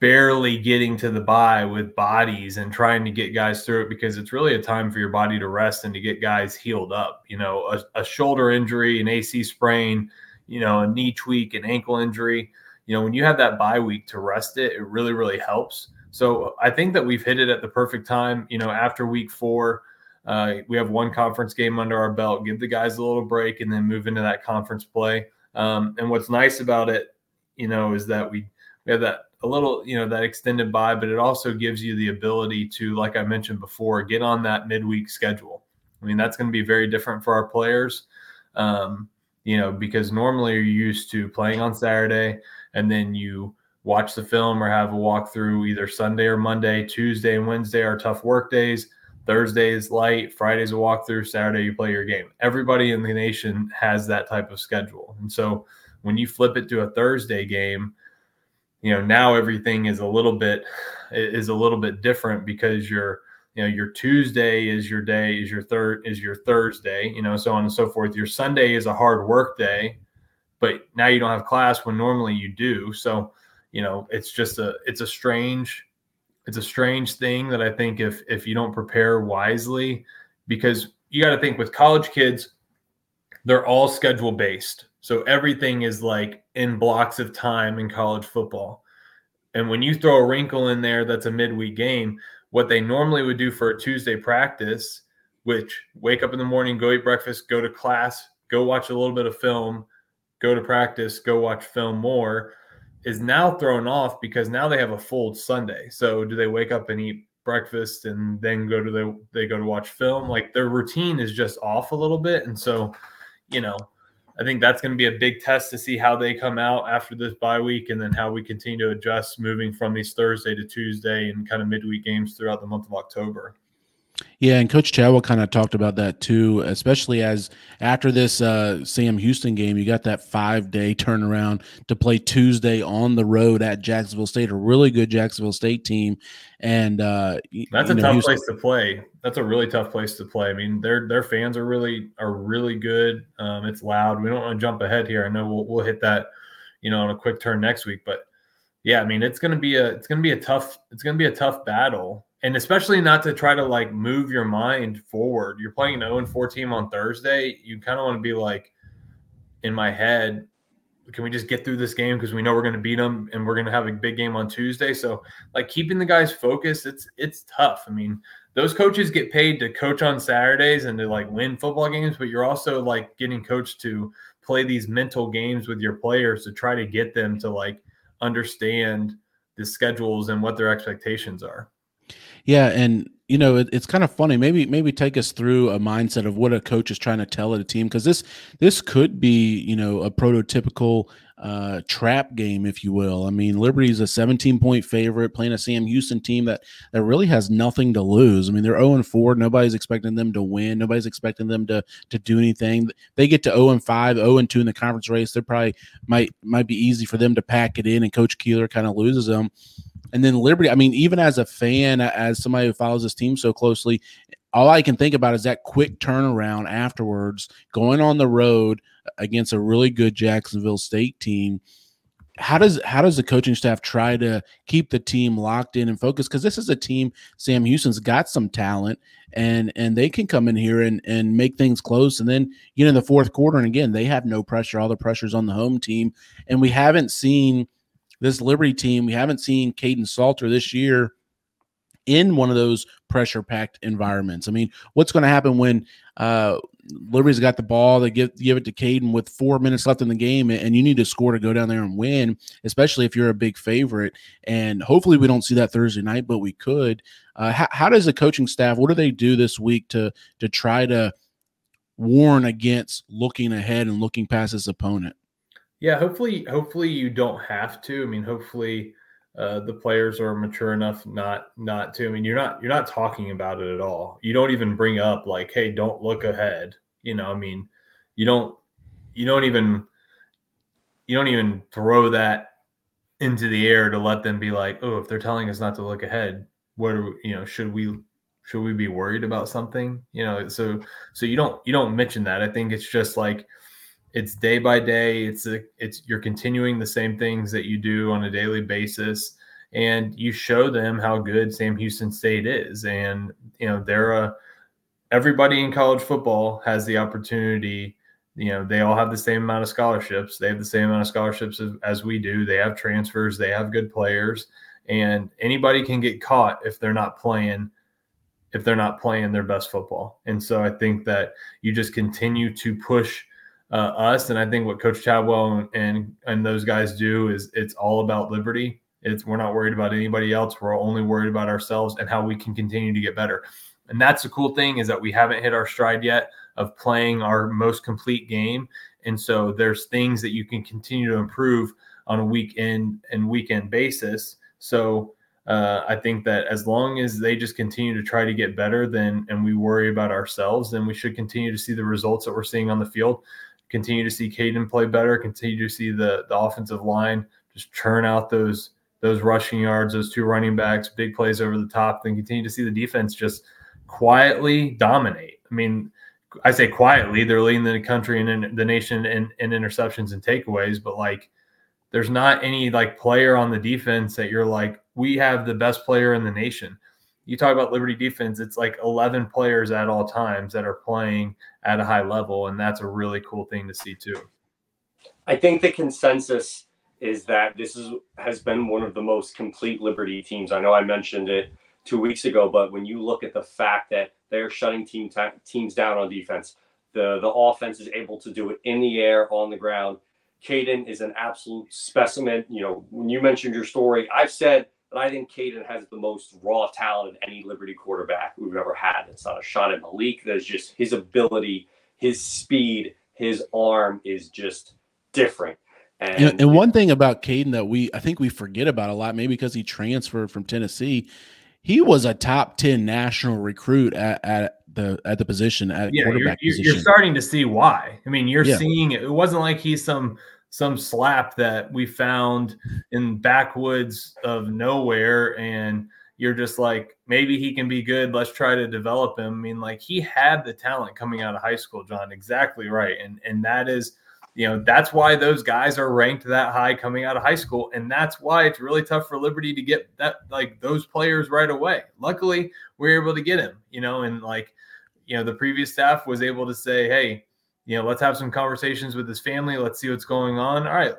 barely getting to the bye with bodies and trying to get guys through it because it's really a time for your body to rest and to get guys healed up. You know, a, a shoulder injury, an AC sprain, you know, a knee tweak, an ankle injury. You know, when you have that bye week to rest it, it really, really helps. So I think that we've hit it at the perfect time. You know, after week four, uh, we have one conference game under our belt, give the guys a little break, and then move into that conference play. Um, and what's nice about it, you know, is that we we have that a little, you know, that extended bye, but it also gives you the ability to, like I mentioned before, get on that midweek schedule. I mean, that's going to be very different for our players, um, you know, because normally you're used to playing on Saturday and then you watch the film or have a walkthrough either Sunday or Monday. Tuesday and Wednesday are tough work days. Thursday is light. Friday's a walkthrough. Saturday you play your game. Everybody in the nation has that type of schedule, and so when you flip it to a Thursday game you know now everything is a little bit is a little bit different because your you know your tuesday is your day is your third is your thursday you know so on and so forth. Your sunday is a hard work day but now you don't have class when normally you do. So you know it's just a it's a strange it's a strange thing that i think if if you don't prepare wisely because you got to think with college kids they're all schedule based so everything is like in blocks of time in college football. And when you throw a wrinkle in there that's a midweek game, what they normally would do for a Tuesday practice, which wake up in the morning, go eat breakfast, go to class, go watch a little bit of film, go to practice, go watch film more, is now thrown off because now they have a full Sunday. So do they wake up and eat breakfast and then go to the they go to watch film? Like their routine is just off a little bit. And so, you know, I think that's going to be a big test to see how they come out after this bye week and then how we continue to adjust moving from these Thursday to Tuesday and kind of midweek games throughout the month of October. Yeah, and Coach Chadwell kind of talked about that too, especially as after this uh, Sam Houston game, you got that five day turnaround to play Tuesday on the road at Jacksonville State, a really good Jacksonville State team, and uh, that's a know, tough Houston- place to play. That's a really tough place to play. I mean, their their fans are really are really good. Um, it's loud. We don't want to jump ahead here. I know we'll we'll hit that, you know, on a quick turn next week, but yeah, I mean, it's gonna be a it's gonna be a tough it's gonna be a tough battle and especially not to try to like move your mind forward. You're playing an 0 4 team on Thursday. You kind of want to be like, in my head, can we just get through this game because we know we're going to beat them and we're going to have a big game on Tuesday. So like keeping the guys focused, it's it's tough. I mean, those coaches get paid to coach on Saturdays and to like win football games, but you're also like getting coached to play these mental games with your players to try to get them to like understand the schedules and what their expectations are. Yeah, and you know it, it's kind of funny. Maybe maybe take us through a mindset of what a coach is trying to tell a team because this this could be you know a prototypical uh, trap game, if you will. I mean, Liberty is a 17 point favorite playing a Sam Houston team that that really has nothing to lose. I mean, they're 0 and 4. Nobody's expecting them to win. Nobody's expecting them to to do anything. They get to 0 and 5, 0 and 2 in the conference race. They're probably might might be easy for them to pack it in, and Coach Keeler kind of loses them. And then Liberty, I mean, even as a fan, as somebody who follows this team so closely, all I can think about is that quick turnaround afterwards, going on the road against a really good Jacksonville State team. How does how does the coaching staff try to keep the team locked in and focused? Because this is a team, Sam Houston's got some talent, and and they can come in here and and make things close. And then you know the fourth quarter, and again they have no pressure. All the pressure's on the home team, and we haven't seen this Liberty team, we haven't seen Kaidon Salter this year in one of those pressure packed environments. I mean, what's going to happen when uh, Liberty's got the ball, they give give it to Kaidon with four minutes left in the game, and you need to score to go down there and win, especially if you're a big favorite. And hopefully, we don't see that Thursday night, but we could. Uh, how, how does the coaching staff? What do they do this week to to try to warn against looking ahead and looking past his opponent? Yeah, hopefully, hopefully you don't have to. I mean, hopefully uh, the players are mature enough not not to. I mean, you're not you're not talking about it at all. You don't even bring up like, hey, don't look ahead. You know, I mean, you don't you don't even you don't even throw that into the air to let them be like, oh, if they're telling us not to look ahead, what are you know, should we should we be worried about something? You know, so so you don't you don't mention that. I think it's just like it's day by day. It's a, it's you're continuing the same things that you do on a daily basis. And you show them how good Sam Houston State is. And you know they're a everybody in college football has the opportunity you know they all have the same amount of scholarships. They have the same amount of scholarships as, as we do. They have transfers. They have good players. And anybody can get caught if they're not playing if they're not playing their best football. And so i think that you just continue to push uh, us. And I think what Coach Chadwell and and those guys do is it's all about liberty. It's we're not worried about anybody else. We're only worried about ourselves and how we can continue to get better. And that's the cool thing is that we haven't hit our stride yet of playing our most complete game. And so there's things that you can continue to improve on a weekend and weekend basis. So uh, I think that as long as they just continue to try to get better, then and we worry about ourselves, then we should continue to see the results that we're seeing on the field continue to see Kaidon play better, continue to see the the offensive line just churn out those those rushing yards, those two running backs, big plays over the top, then continue to see the defense just quietly dominate. I mean, I say quietly, they're leading the country and in, the nation in, in interceptions and takeaways, but like there's not any like player on the defense that you're like, we have the best player in the nation you talk about Liberty defense, it's like 11 players at all times that are playing at a high level. And that's a really cool thing to see, too. I think the consensus is that this is has been one of the most complete Liberty teams. I know I mentioned it two weeks ago, but when you look at the fact that they're shutting team t- teams down on defense, the the offense is able to do it in the air, on the ground. Kaidon is an absolute specimen. You know, when you mentioned your story, I've said but I think Kaidon has the most raw talent of any Liberty quarterback we've ever had. It's not a shot at Malik. There's just his ability, his speed his arm is just different. And, And, and one thing about Kaidon that we I think we forget about a lot, maybe because he transferred from Tennessee, he was a top ten national recruit at, at the at the position at yeah, you're, quarterback you're, position. you're starting to see why. I mean, you're Yeah. seeing it. It wasn't like he's some some slap that we found in backwoods of nowhere, and you're just like, maybe he can be good. Let's try to develop him. I mean, like he had the talent coming out of high school, John. Exactly right, and and that is. You know, that's why those guys are ranked that high coming out of high school. And that's why it's really tough for Liberty to get that like those players right away. Luckily, we are able to get him, you know, and like you know the previous staff was able to say hey you know let's have some conversations with his family. Let's see what's going on. All right.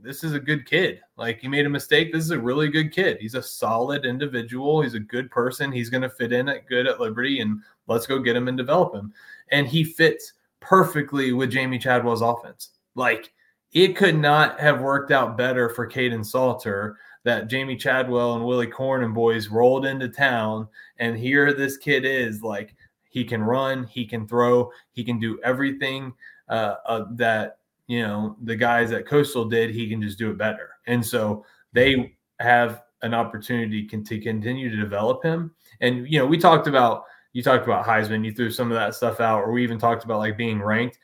This is a good kid. Like he made a mistake. This is a really good kid. He's a solid individual. He's a good person. He's going to fit in at good at liberty and let's go get him and develop him. And he fits perfectly with Jamey Chadwell's offense. Like it could not have worked out better for Kaidon Salter that Jamey Chadwell and Willy Korn and boys rolled into town and here this kid is like he can run, he can throw, he can do everything uh, uh, that you know the guys at Coastal did. He can just do it better, and so they have an opportunity can, to continue to develop him. And you know, we talked about you talked about Heisman, you threw some of that stuff out, or we even talked about like being ranked.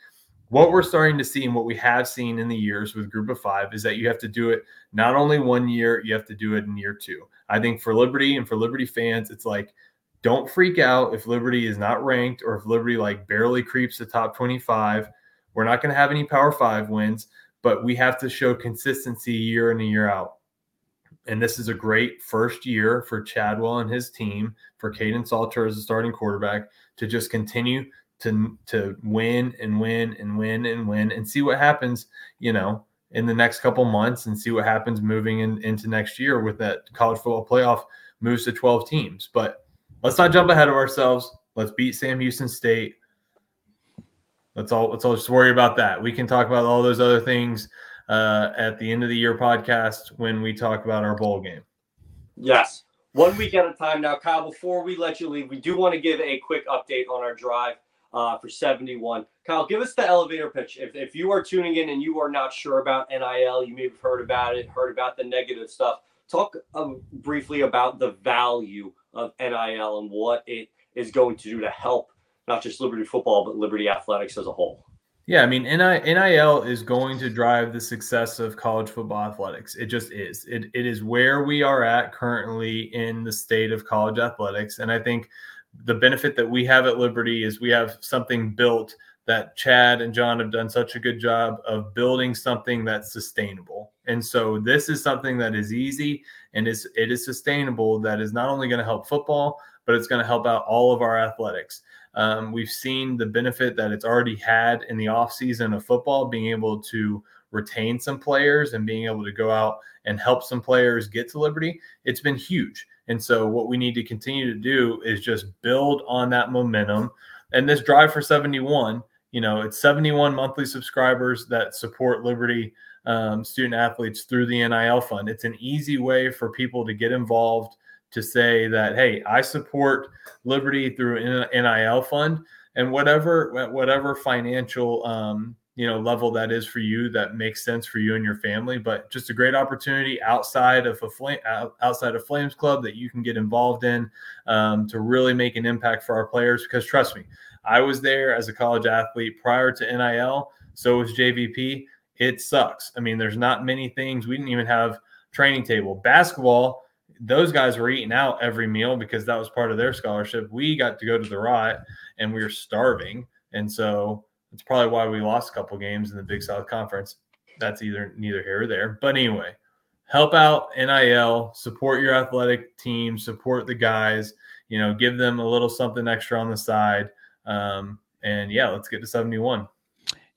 What we're starting to see and what we have seen in the years with Group of Five is that you have to do it not only one year, you have to do it in year two. I think for Liberty and for Liberty fans, it's like don't freak out if Liberty is not ranked or if Liberty like barely creeps the top 25. We're not going to have any Power Five wins, but we have to show consistency year in and year out. And this is a great first year for Chadwell and his team, for Kaidon Salter as a starting quarterback, to just continue to to win and win and win and win and see what happens, you know, in the next couple months and see what happens moving in, into next year with that college football playoff moves to 12 teams. But let's not jump ahead of ourselves. Let's beat Sam Houston State. Let's all let's all just worry about that. We can talk about all those other things uh, at the end of the year podcast when we talk about our bowl game. Yes. One week at a time now. Kyle, before we let you leave, we do want to give a quick update on our drive uh, for 71. Kyle, give us the elevator pitch. If, if you are tuning in and you are not sure about NIL, you may have heard about it, heard about the negative stuff. Talk um, briefly about the value of NIL and what it is going to do to help not just Liberty football, but Liberty athletics as a whole. Yeah, I mean, NIL is going to drive the success of college football athletics. It just is. It, it is where we are at currently in the state of college athletics. And I think the benefit that we have at Liberty is we have something built that Chad and John have done such a good job of building something that's sustainable. And so this is something that is easy and is it is sustainable that is not only going to help football, but it's going to help out all of our athletics. Um, we've seen the benefit that it's already had in the offseason of football, being able to retain some players and being able to go out and help some players get to Liberty. It's been huge. And so, what we need to continue to do is just build on that momentum. And this drive for 71, you know, it's 71 monthly subscribers that support Liberty um, student athletes through the NIL fund. It's an easy way for people to get involved to say that, hey, I support Liberty through NIL fund and whatever whatever financial um, you know level that is for you that makes sense for you and your family. But just a great opportunity outside of a flame outside of Flames Club that you can get involved in um, to really make an impact for our players. Because trust me, I was there as a college athlete prior to NIL. So was JVP. It sucks. I mean, there's not many things. We didn't even have training table basketball those guys were eating out every meal because that was part of their scholarship. We got to go to the riot and we were starving. And so it's probably why we lost a couple games in the Big South Conference. That's either neither here or there. But anyway, help out NIL, support your athletic team, support the guys, you know, give them a little something extra on the side. Um, and yeah, let's get to 71.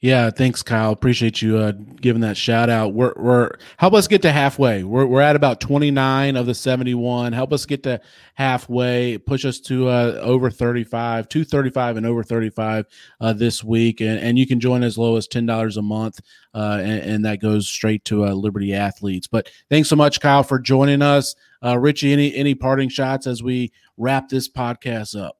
Yeah, thanks, Kyle. Appreciate you uh, giving that shout out. We're, we're help us get to halfway. We're, we're at about 29 of the 71. Help us get to halfway. Push us to uh, over 35, 235 and over 35 uh, this week. And, and you can join as low as $10 a month. Uh, and, and, that goes straight to uh, Liberty athletes. But thanks so much, Kyle, for joining us. Uh, Richie, any any parting shots as we wrap this podcast up?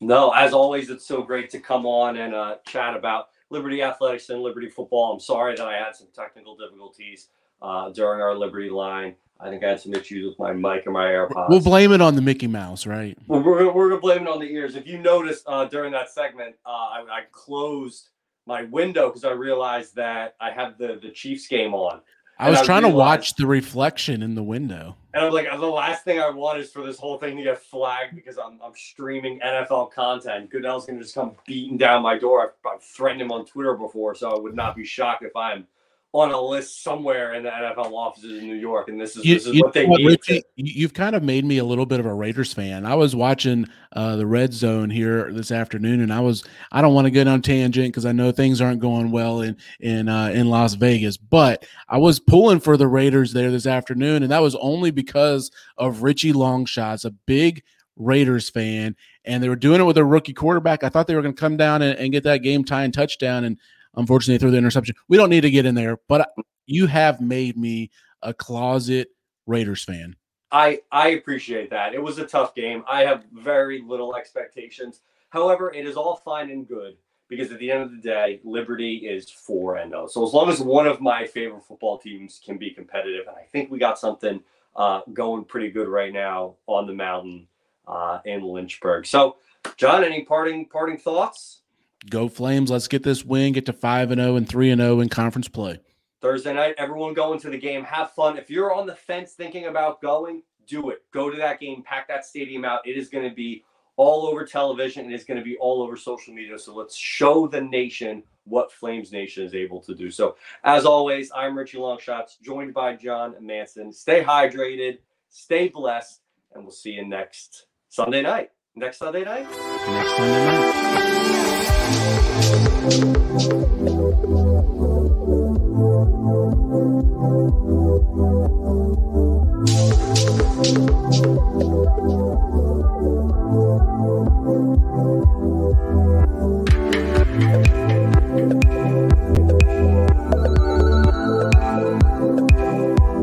No, as always, it's so great to come on and chat about Liberty Athletics and Liberty Football. I'm sorry that I had some technical difficulties uh, during our Liberty line. I think I had some issues with my mic or my AirPods. We'll blame it on the Mickey Mouse, right? We're, we're, we're gonna blame it on the ears. If you noticed uh, during that segment, uh, I, I closed my window because I realized that I had the the Chiefs game on. I was I trying realized, to watch the reflection in the window. And I'm like, uh, the last thing I want is for this whole thing to get flagged because I'm, I'm streaming NFL content. Goodell's going to just come beating down my door. I've, I've, threatened him on Twitter before, so I would not be shocked if I'm on a list somewhere in the NFL offices in New York, and this is, you, this is what they need. Richie, you've kind of made me a little bit of a Raiders fan. I was watching uh, the Red Zone here this afternoon, and I was I don't want to get on tangent because I know things aren't going well in in uh, in Las Vegas, but I was pulling for the Raiders there this afternoon, and that was only because of Richie Longshots, a big Raiders fan, and they were doing it with a rookie quarterback. I thought they were going to come down and, and, get that game tying touchdown, and Unfortunately, threw the interception. We don't need to get in there, but you have made me a closet Raiders fan. I I appreciate that. It was a tough game. I have very little expectations. However, it is all fine and good because at the end of the day, Liberty is 4 and 0. So as long as one of my favorite football teams can be competitive, and I think we got something uh, going pretty good right now on the mountain uh, in Lynchburg. So, John, any parting parting thoughts? Go Flames. Let's get this win, get to 5 and 0 and 3 and 0 in conference play. Thursday night, everyone going to the game. Have fun. If you're on the fence thinking about going, do it. Go to that game, pack that stadium out. It is going to be all over television and it's going to be all over social media. So let's show the nation what Flames Nation is able to do. So, as always, I'm Richie Longshots, joined by John Manson. Stay hydrated, stay blessed, and we'll see you next Sunday night. Next Sunday night? Next Sunday night. Thank you.